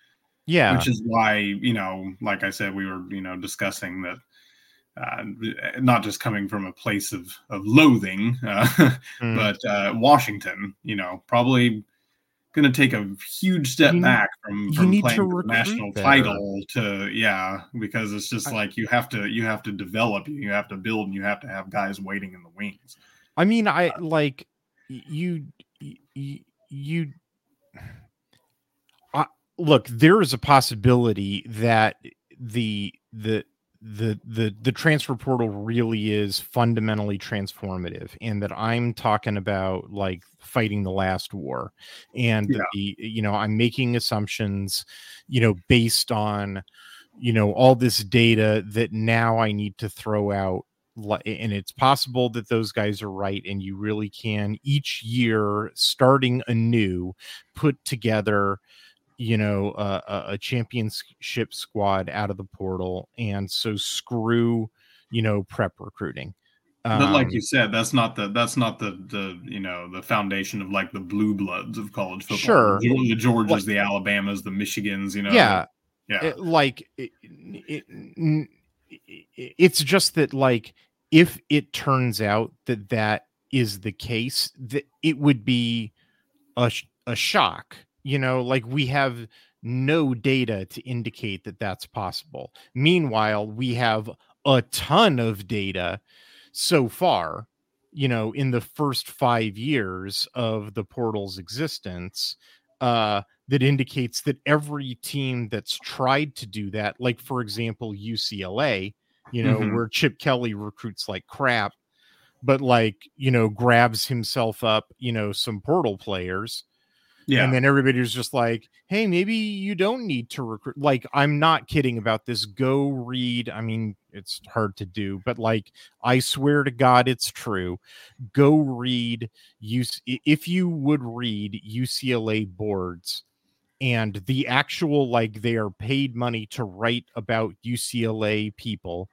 Yeah. Which is why, you know, like I said, we were, you know, discussing that uh, not just coming from a place of, of loathing, uh, mm. but uh, Washington, you know, probably going to take a huge step you, back from, from playing the national there. title to yeah, because it's just I, like you have to you have to develop, you have to build, and you have to have guys waiting in the wings. I mean, I uh, like you you, you look, there is a possibility that the the the the the transfer portal really is fundamentally transformative and that i'm talking about like fighting the last war and yeah. the you know i'm making assumptions you know based on you know all this data that now i need to throw out and it's possible that those guys are right and you really can each year starting anew put together you know a, a championship squad out of the portal and so screw you know prep recruiting. But like um, you said that's not the that's not the the you know the foundation of like the blue bloods of college football. Sure. The, georgias like, the alabamas the michigans you know yeah. Yeah. It, like it, it, it's just that like if it turns out that that is the case that it would be a, a shock you know like we have no data to indicate that that's possible meanwhile we have a ton of data so far you know in the first 5 years of the portal's existence uh that indicates that every team that's tried to do that like for example UCLA you know mm-hmm. where Chip Kelly recruits like crap but like you know grabs himself up you know some portal players yeah. And then everybody was just like, hey, maybe you don't need to recruit. Like, I'm not kidding about this. Go read. I mean, it's hard to do, but like, I swear to God, it's true. Go read. You, if you would read UCLA boards and the actual, like, they are paid money to write about UCLA people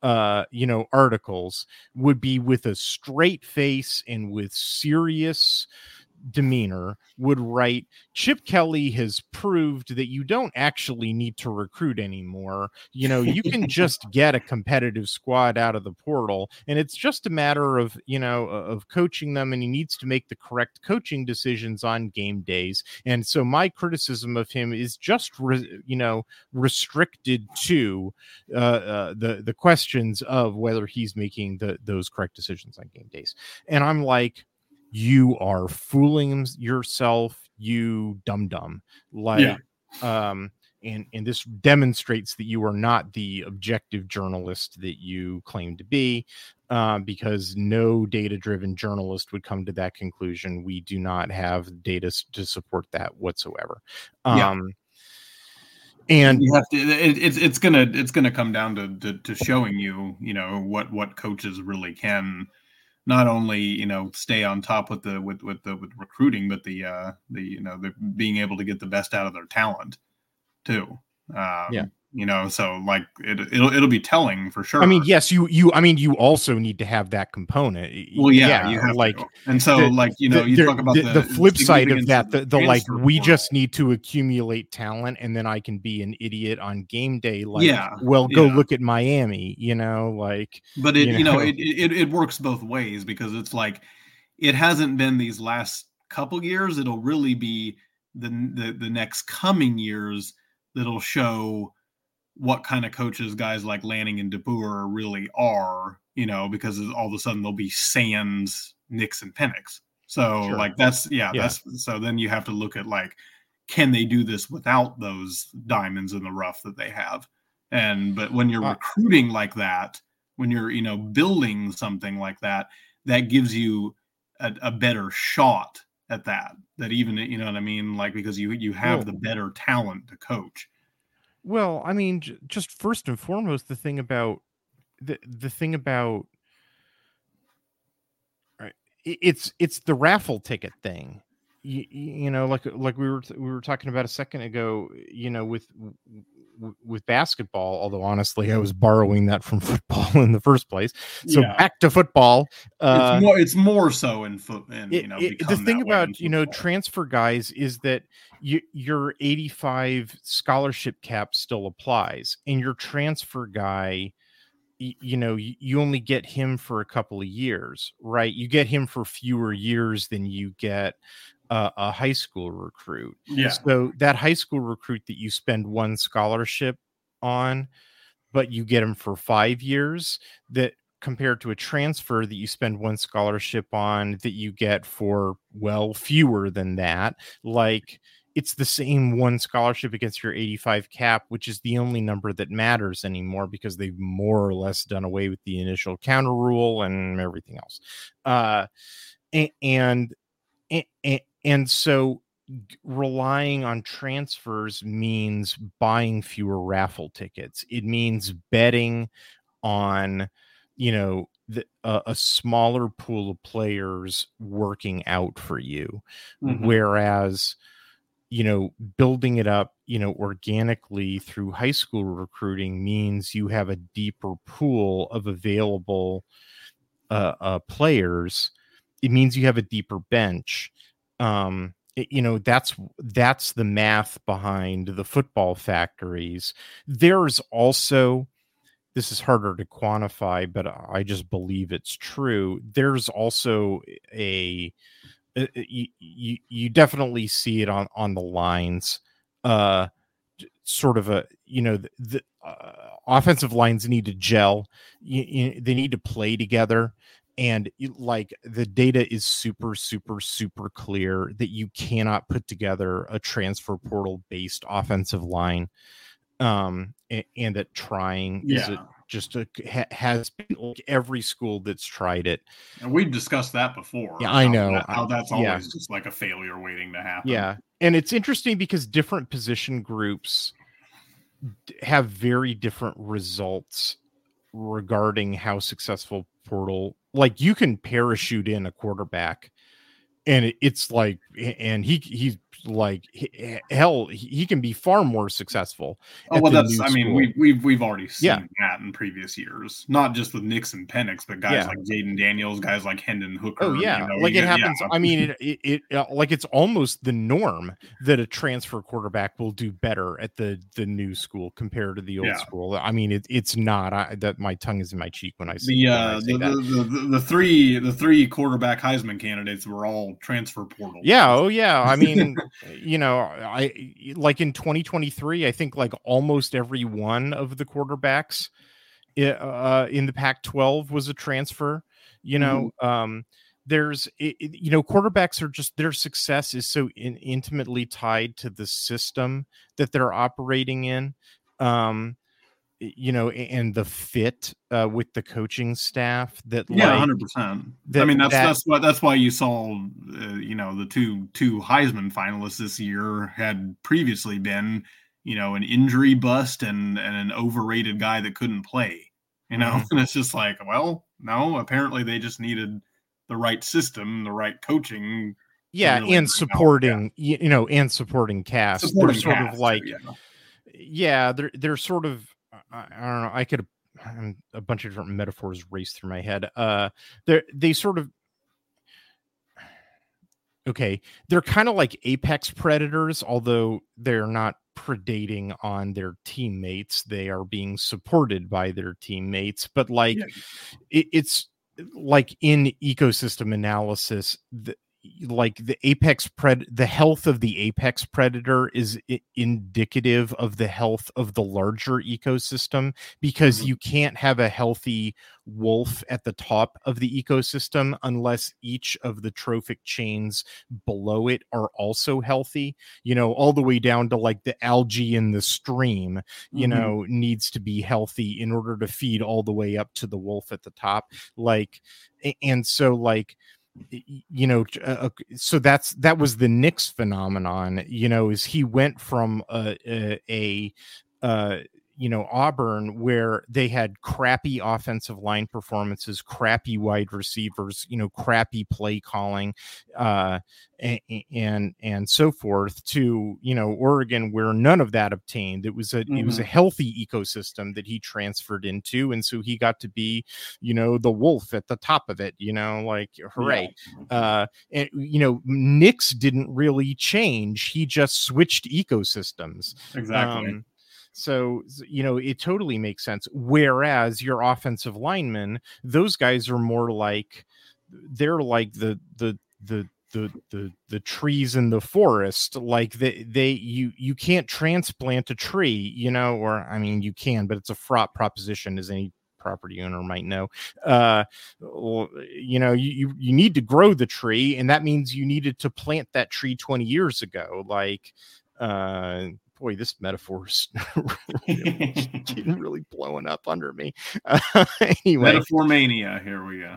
uh you know articles would be with a straight face and with serious demeanor would write Chip Kelly has proved that you don't actually need to recruit anymore. You know, you can just get a competitive squad out of the portal and it's just a matter of, you know, of coaching them and he needs to make the correct coaching decisions on game days. And so my criticism of him is just re- you know, restricted to uh, uh, the the questions of whether he's making the those correct decisions on game days. And I'm like you are fooling yourself, you dumb dumb. Like, yeah. um, and and this demonstrates that you are not the objective journalist that you claim to be, uh, because no data driven journalist would come to that conclusion. We do not have data to support that whatsoever. Um, yeah and you have to it, it's it's gonna it's gonna come down to, to, to showing you you know what what coaches really can not only you know stay on top with the with with the with recruiting, but the uh the you know the being able to get the best out of their talent too. Um, yeah you know so like it, it'll it'll be telling for sure i mean yes you you i mean you also need to have that component well yeah, yeah you have like to. and so the, like you know the, you talk about the, the, flip side of that the, the like we just need to accumulate talent and then i can be an idiot on game day like yeah well go yeah. look at miami you know like but it you know, you know it, it it works both ways because it's like it hasn't been these last couple years it'll really be the the, the next coming years that'll show what kind of coaches guys like Lanning and DeBoer really are, you know, because all of a sudden they'll be Sands, Nix, and Penix. So sure. like that's yeah, yeah, that's so then you have to look at like can they do this without those diamonds in the rough that they have? And but when you're uh, recruiting like that, when you're you know building something like that, that gives you a, a better shot at that. That even you know what I mean, like because you you have the better talent to coach. Well, I mean, j- just first and foremost, the thing about the the thing about right, it's it's the raffle ticket thing. You, you know like like we were we were talking about a second ago you know with with basketball although honestly i was borrowing that from football in the first place. So yeah. back to football uh, it's more it's more so in foot and you know it, the thing about you know transfer guys is that you, your 85 scholarship cap still applies and your transfer guy you know you only get him for a couple of years right? You get him for fewer years than you get a, a high school recruit. Yeah. So that high school recruit that you spend one scholarship on, but you get them for five years, that compared to a transfer that you spend one scholarship on that you get for well fewer than that, like it's the same one scholarship against your 85 cap, which is the only number that matters anymore because they've more or less done away with the initial counter rule and everything else. Uh, and, and, and so relying on transfers means buying fewer raffle tickets. It means betting on, you know, the, uh, a smaller pool of players working out for you. Mm-hmm. Whereas, you know, building it up, you know, organically through high school recruiting means you have a deeper pool of available uh, uh, players. It means you have a deeper bench um it, you know that's that's the math behind the football factories. There's also this is harder to quantify but i just believe it's true. There's also a, a you, you, you definitely see it on on the lines uh sort of a you know the, the uh, offensive lines need to gel you, you, they need to play together and like the data is super super super clear that you cannot put together a transfer portal based offensive line um and, and that trying yeah. is just a, ha, has been like every school that's tried it and we've discussed that before yeah i know that, how that's always yeah. just like a failure waiting to happen yeah and it's interesting because different position groups have very different results regarding how successful portal like you can parachute in a quarterback and it's like and he he's like hell he can be far more successful oh well that's i mean we, we've we've already seen yeah. that in previous years not just with nixon penix but guys yeah. like jayden daniels guys like hendon hooker oh yeah you know, like it happens yeah. i mean it, it, it uh, like it's almost the norm that a transfer quarterback will do better at the the new school compared to the old school i mean it, it's not I, that my tongue is in my cheek when i say, the uh say the, the, the, the three the three quarterback heisman candidates were all transfer portal yeah oh yeah i mean you know, I like in 2023, I think like almost every one of the quarterbacks uh, in the Pac 12 was a transfer. You know, mm-hmm. um, there's, it, you know, quarterbacks are just their success is so in, intimately tied to the system that they're operating in. Um, you know, and the fit uh, with the coaching staff that yeah, hundred percent. I mean, that's that, that's what that's why you saw, uh, you know, the two two Heisman finalists this year had previously been, you know, an injury bust and and an overrated guy that couldn't play. You know, mm-hmm. and it's just like, well, no, apparently they just needed the right system, the right coaching. Yeah, really and supporting, yeah. you know, and supporting cast. Supporting they're sort cast, of like, yeah. yeah, they're they're sort of I, I don't know. I could a bunch of different metaphors race through my head. Uh, they they sort of okay. They're kind of like apex predators, although they're not predating on their teammates. They are being supported by their teammates, but like yeah. it, it's like in ecosystem analysis, the, like the apex pred the health of the apex predator is I- indicative of the health of the larger ecosystem because mm-hmm. you can't have a healthy wolf at the top of the ecosystem unless each of the trophic chains below it are also healthy you know all the way down to like the algae in the stream you mm-hmm. know needs to be healthy in order to feed all the way up to the wolf at the top like and so like you know uh, so that's that was the Nix phenomenon you know is he went from a a, a uh, you know Auburn where they had crappy offensive line performances, crappy wide receivers, you know, crappy play calling, uh, and, and and so forth, to you know Oregon where none of that obtained. It was a mm-hmm. it was a mm-hmm. healthy ecosystem that he transferred into, and so he got to be you know the wolf at the top of it. You know, like hooray! Yeah. Uh, and you know Nix didn't really change; he just switched ecosystems. Exactly. Um, so, you know, it totally makes sense. Whereas your offensive linemen, those guys are more like they're like the the the the the the trees in the forest. Like they they you you can't transplant a tree you know or i mean you can but it's a fraught proposition as any property owner might know. Uh you know you you need to grow the tree and that means you needed to plant that tree 20 years ago. Like uh boy, this metaphor is really, getting really blowing up under me. Uh, anyway, metaphor mania. Here we go.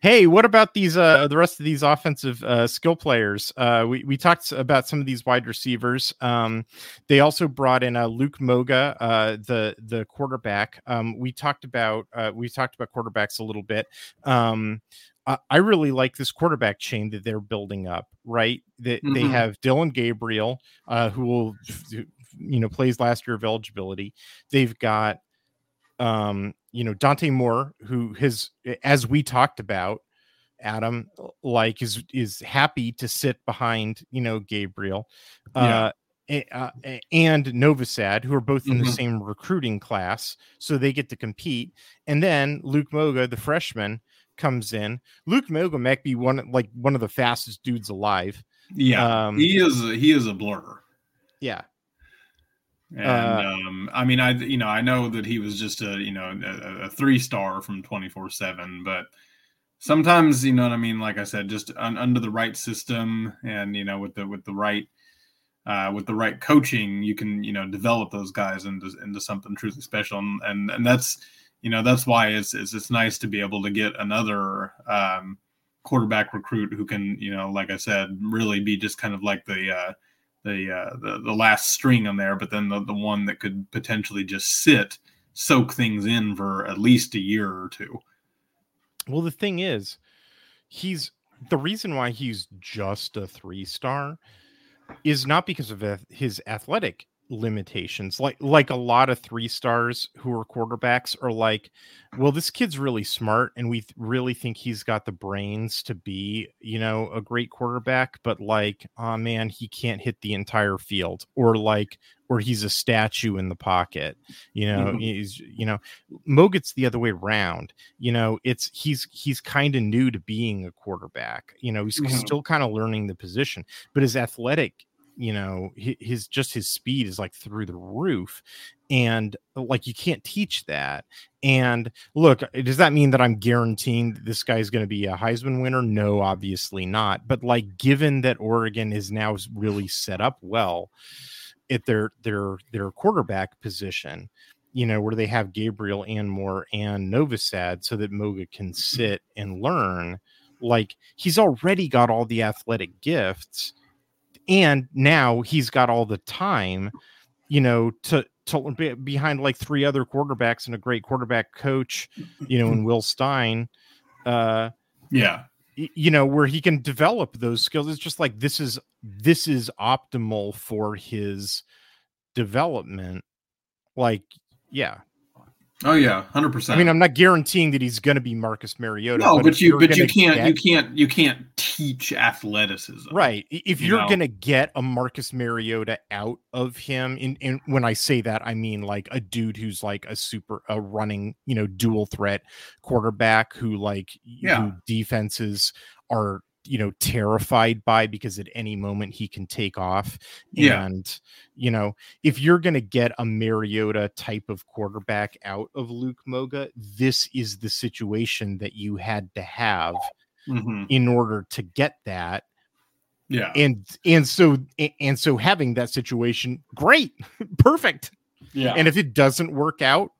hey, what about these? Uh, the rest of these offensive uh, skill players. Uh, we we talked about some of these wide receivers. Um, they also brought in uh, Luke Moga, uh, the the quarterback. Um, we talked about uh, we talked about quarterbacks a little bit. Um, I really like this quarterback chain that they're building up. Right, that mm-hmm. they have Dillon Gabriel, uh, who will, you know, plays last year of eligibility. They've got, um, you know, Dante Moore, who has, as we talked about, Adam, like is is happy to sit behind, you know, Gabriel. Uh, uh, and Novosad, who are both in mm-hmm. the same recruiting class, so they get to compete. And then Luke Moga, the freshman, comes in. Luke Moga might be one like one of the fastest dudes alive. Yeah, um, he is. A, he is a blur. Yeah, and uh, um, I mean, I you know I know that he was just a you know a, a three star from twenty four seven, but sometimes you know what I mean. Like I said, just un, under the right system and you know with the with the right uh, with the right coaching, you can you know develop those guys into into something truly special, and and, and that's you know that's why it's, it's it's nice to be able to get another um, quarterback recruit who can you know like I said really be just kind of like the uh, the, uh, the the last string on there, but then the, the one that could potentially just sit soak things in for at least a year or two. Well, the thing is, he's the reason why he's just a three star is not because of his athletic limitations like like a lot of three stars who are quarterbacks are like well this kid's really smart and we th- really think he's got the brains to be you know a great quarterback but like oh man he can't hit the entire field or like or he's a statue in the pocket you know mm-hmm. he's you know moget's the other way around you know it's he's he's kind of new to being a quarterback you know he's mm-hmm. still kind of learning the position but his athletic you know his just his speed is like through the roof and uh, like you can't teach that and look uh, does that mean that i'm guaranteeing that this guy is going to be a heisman winner? No obviously not but like given that oregon is now really set up well at their their their quarterback position you know where they have gabriel and moore and novosad so that moga can sit and learn like he's already got all the athletic gifts and now he's got all the time you know to to be behind like three other quarterbacks and a great quarterback coach you know in will stein uh yeah you know where he can develop those skills it's just like this is this is optimal for his development like yeah Oh yeah, hundred percent. I mean, I'm not guaranteeing that he's going to be Marcus Mariota. No, but, but you, but you can't, get, you can't, you can't teach athleticism, right? If you are going to get a Marcus Mariota out of him, and, and when I say that, I mean like a dude who's like a super, a running, you know, dual threat quarterback who like, yeah, who defenses are you know terrified by because at any moment he can take off yeah. and you know if you're going to get a mariota type of quarterback out of luke moga this is the situation that you had to have mm-hmm. in order to get that. Yeah. And and so and so having that situation great perfect. Yeah. And if it doesn't work out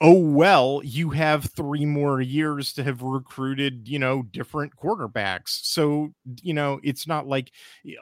oh well you have three more years to have recruited you know different quarterbacks. So you know it's not like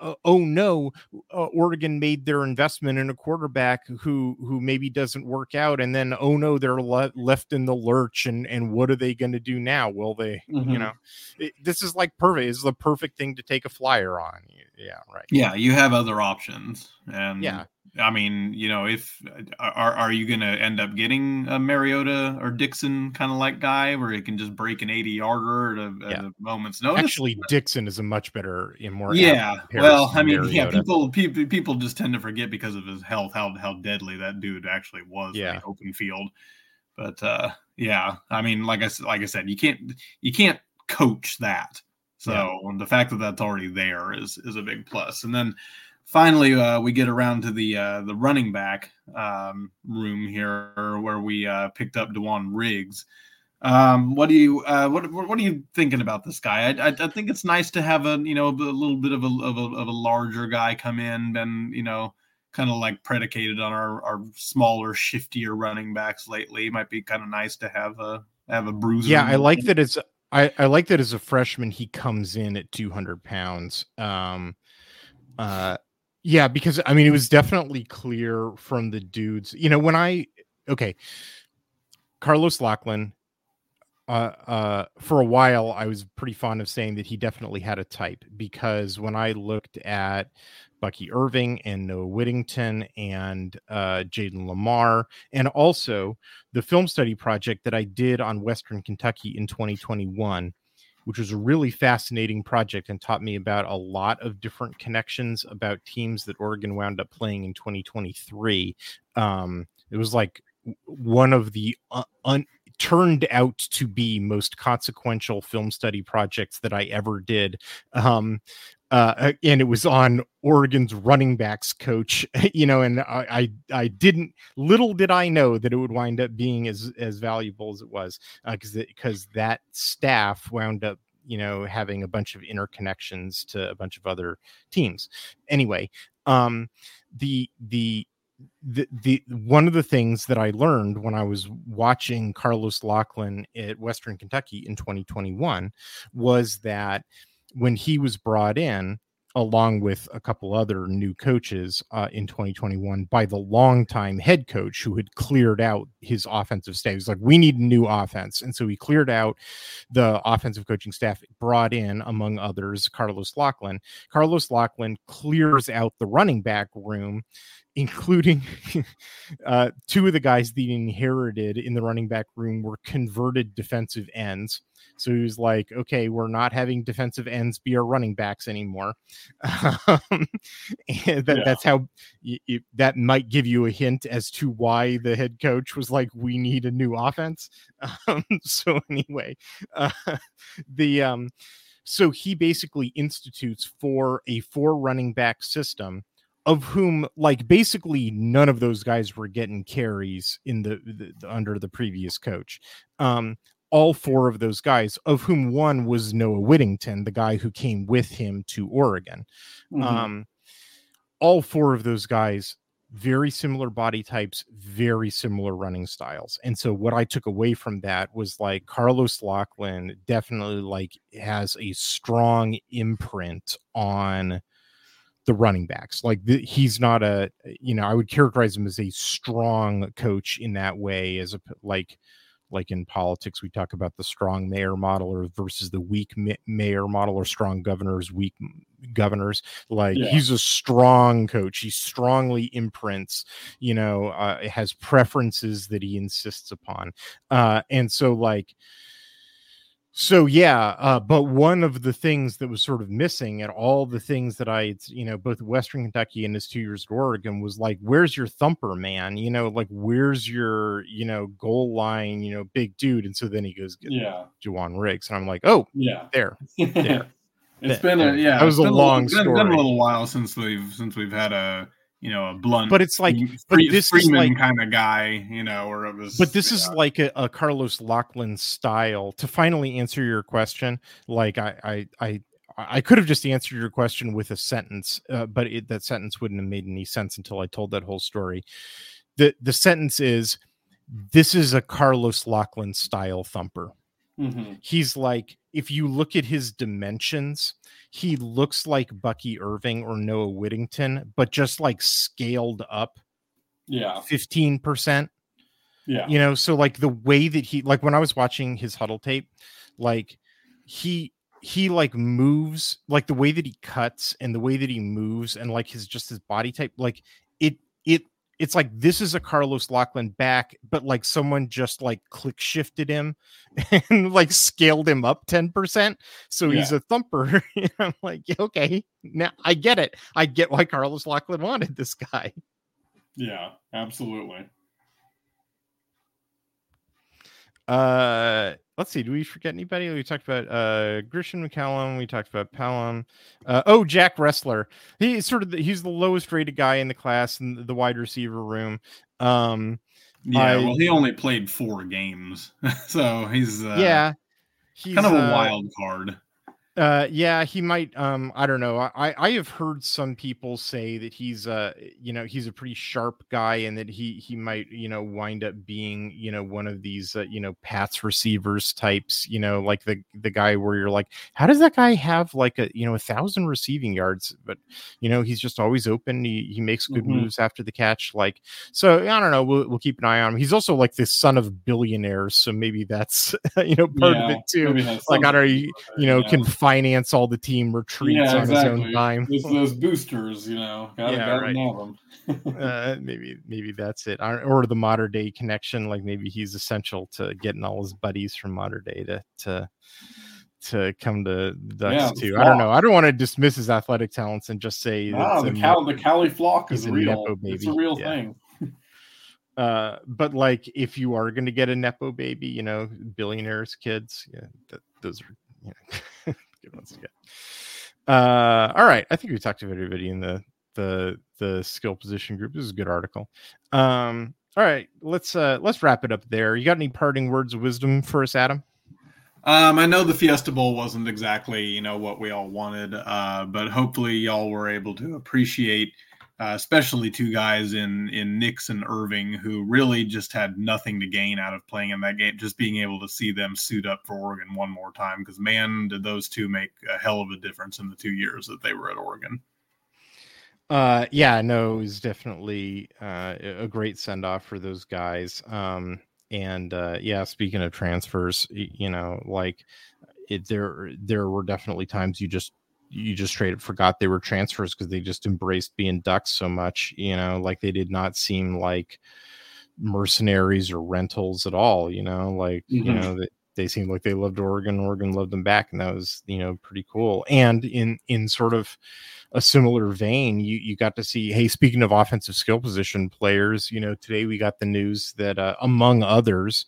uh, oh no uh, oregon made their investment in a quarterback who who maybe doesn't work out and then oh no they're le- left in the lurch and and what are they going to do now? Will they mm-hmm. you know it, this is like perfect is the perfect thing to take a flyer on yeah right. Yeah you have other options and yeah I mean, you know, if are are you going to end up getting a Mariota or Dixon kind of like guy where he can just break an 80 yarder at a, yeah. at a moment's notice? Actually, Dixon is a much better, and more yeah. Well, I mean, Mariota. yeah, people people people just tend to forget because of his health how how deadly that dude actually was yeah. in the open field. But uh, yeah, I mean, like I like I said, you can't you can't coach that. So yeah. the fact that that's already there is is a big plus. And then finally uh, we get around to the uh, the running back um, room here where we uh, picked up Da'Won Riggs. Um, what do you uh, what what are you thinking about this guy? I, I, I, think it's nice to have a you know a little bit of a of a, of a larger guy come in than you know kind of like predicated on our, our smaller shiftier running backs lately. It might be kind of nice to have a have a bruiser. Yeah, I like that it's I, I like that as a freshman he comes in at 200 pounds. Um, uh, yeah, because I mean, it was definitely clear from the dudes. You know, when I okay, Carlos Locklyn. Uh, uh, for a while, I was pretty fond of saying that he definitely had a type because when I looked at Bucky Irving and Noah Whittington and uh, Jayden Limar, and also the film study project that I did on Western Kentucky in 2021, which was a really fascinating project and taught me about a lot of different connections about teams that Oregon wound up playing in 2023. Um, it was like one of the uh, un- turned out to be most consequential film study projects that I ever did. Um, uh, and it was on Oregon's running backs coach, you know, and I, I, I didn't little did I know that it would wind up being as as valuable as it was because uh, because that staff wound up you know having a bunch of interconnections to a bunch of other teams. Anyway, um, the the the, the one of the things that I learned when I was watching Carlos Locklyn at Western Kentucky in 2021 was that when he was brought in, along with a couple other new coaches uh, in 2021 by the longtime head coach who had cleared out his offensive staff. He's like, we need new offense. And so he cleared out the offensive coaching staff, brought in, among others, Carlos Locklyn. Carlos Locklyn clears out the running back room including uh, two of the guys that he inherited in the running back room were converted defensive ends. So he was like, okay, we're not having defensive ends be our running backs anymore. Um, that, yeah. That's how that might give you a hint as to why the head coach was like, we need a new offense. Um, so anyway, uh, the um, so he basically institutes for a four running back system of whom like basically none of those guys were getting carries in the, the, the, under the previous coach. Um all four of those guys of whom one was noah whittington the guy who came with him to oregon. Mm-hmm. um all four of those guys very similar body types very similar running styles. And so what i took away from that was like carlos locklyn definitely like has a strong imprint on the running backs. Like the, he's not a, you know, I would characterize him as a strong coach in that way, as a like, like in politics, we talk about the strong mayor model or versus the weak mayor model or strong governors, weak governors. Like yeah. he's a strong coach. He strongly imprints, you know, uh, has preferences that he insists upon. Uh, and so like, so yeah, uh, but one of the things that was sort of missing at all the things that I, you know, both Western Kentucky and his two years at Oregon was like, where's your thumper, man? You know, like where's your, you know, goal line, you know, big dude. And so then he goes, yeah, Ja'Won Riggs, and I'm like, oh, yeah, there, there. it's been a yeah, that was a long a, story. It's been a little while since we've since we've had a you know, a blunt, but it's like, but this Freeman is like, kind of guy, you know, or it was. But this yeah. is like a, a, Carlos Locklyn style. To finally answer your question, like I, I, I, I could have just answered your question with a sentence, uh, but it, that sentence wouldn't have made any sense until I told that whole story. the The sentence is, this is a Carlos Locklyn style thumper. Mm-hmm. He's like, if you look at his dimensions, he looks like Bucky Irving or Noah Whittington, but just like scaled up. Yeah. 15%. Yeah. You know, so like the way that he like when I was watching his Hudl tape, like he he like moves like the way that he cuts and the way that he moves and like his just his body type, like it it it's like this is a Carlos Locklyn back, but like someone just like click shifted him and like scaled him up 10%. So yeah. he's a thumper. I'm like, okay, now I get it. I get why Carlos Locklyn wanted this guy. Yeah, absolutely. Uh let's see. Do we forget anybody? We talked about uh Grisham McCallum. We talked about Pellum. Uh, oh, Jack Wrestler. He's sort of the, he's the lowest rated guy in the class in the wide receiver room. Um, yeah, I, well, he only played four games, so he's uh, yeah, he's kind of a uh, wild card. Uh, yeah, he might. Um, I don't know. I I have heard some people say that he's uh, you know, he's a pretty sharp guy, and that he he might you know wind up being you know one of these uh, you know Pats receivers types. You know, like the the guy where you're like, how does that guy have like a you know a thousand receiving yards? But you know, he's just always open. He he makes good mm-hmm. moves after the catch. Like, so I don't know. We'll we'll keep an eye on him. He's also like the son of billionaires, so maybe that's you know part yeah, of it too. Like I don't you, you know yeah. can finance all the team retreats yeah, on exactly. his own time. It's those boosters, you know. Gotta, yeah, gotta right. uh, maybe maybe that's it, or the Mater Dei connection. Like maybe he's essential to getting all his buddies from Mater Dei to to to come to Ducks yeah, too. Flock. I don't know. I don't want to dismiss his athletic talents and just say the Cal the Cali flock is real. It's a real yeah. thing. uh, but like if you are going to get a nepo baby, you know, billionaires kids, yeah, that, those are you know, good ones to get. Uh, all right, I think we talked to everybody in the the the skill position group. This is a good article. Um, all right, let's uh let's wrap it up there. You got any parting words of wisdom for us, Adam? Um, I know the Fiesta Bowl wasn't exactly you know what we all wanted, uh, but hopefully y'all were able to appreciate uh, especially two guys in in Nix and Irving who really just had nothing to gain out of playing in that game. Just being able to see them suit up for Oregon one more time because man, did those two make a hell of a difference in the two years that they were at Oregon. Uh, yeah, no, it was definitely uh, a great send off for those guys. Um, and uh, yeah, speaking of transfers, you know, like it, there there were definitely times you just you just straight up forgot they were transfers because they just embraced being ducks so much you know like they did not seem like mercenaries or rentals at all you know like mm-hmm. you know they, they seemed like they loved oregon oregon loved them back and that was you know pretty cool and in in sort of a similar vein you you got to see hey speaking of offensive skill position players you know today we got the news that uh, among others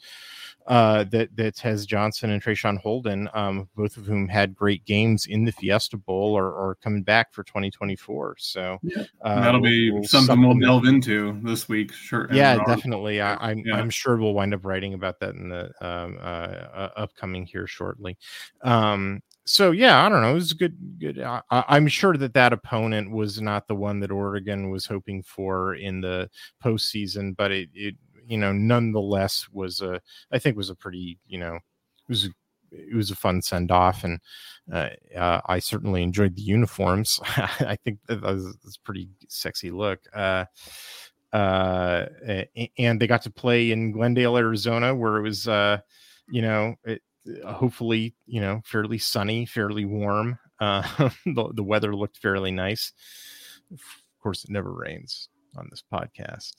uh, that that Tez Johnson and Traeshon Holden, um, both of whom had great games in the Fiesta Bowl or, or coming back for 2024. So yeah. uh, that'll be we'll, something we'll delve into this week. Sure. Yeah, definitely. I, am I'm, yeah. I'm sure we'll wind up writing about that in the um, uh, uh upcoming here shortly. Um, so yeah, I don't know. It was good. Good. I, am sure that that opponent was not the one that Oregon was hoping for in the postseason, but it, it you know, nonetheless was a, I think was a pretty, you know, it was, it was a fun send off, and uh, uh, I certainly enjoyed the uniforms. I think that was, a pretty sexy look. Uh, uh, and they got to play in Glendale, Arizona, where it was, uh, you know, it, hopefully, you know, fairly sunny, fairly warm. Uh, the, the weather looked fairly nice. Of course, it never rains on this podcast.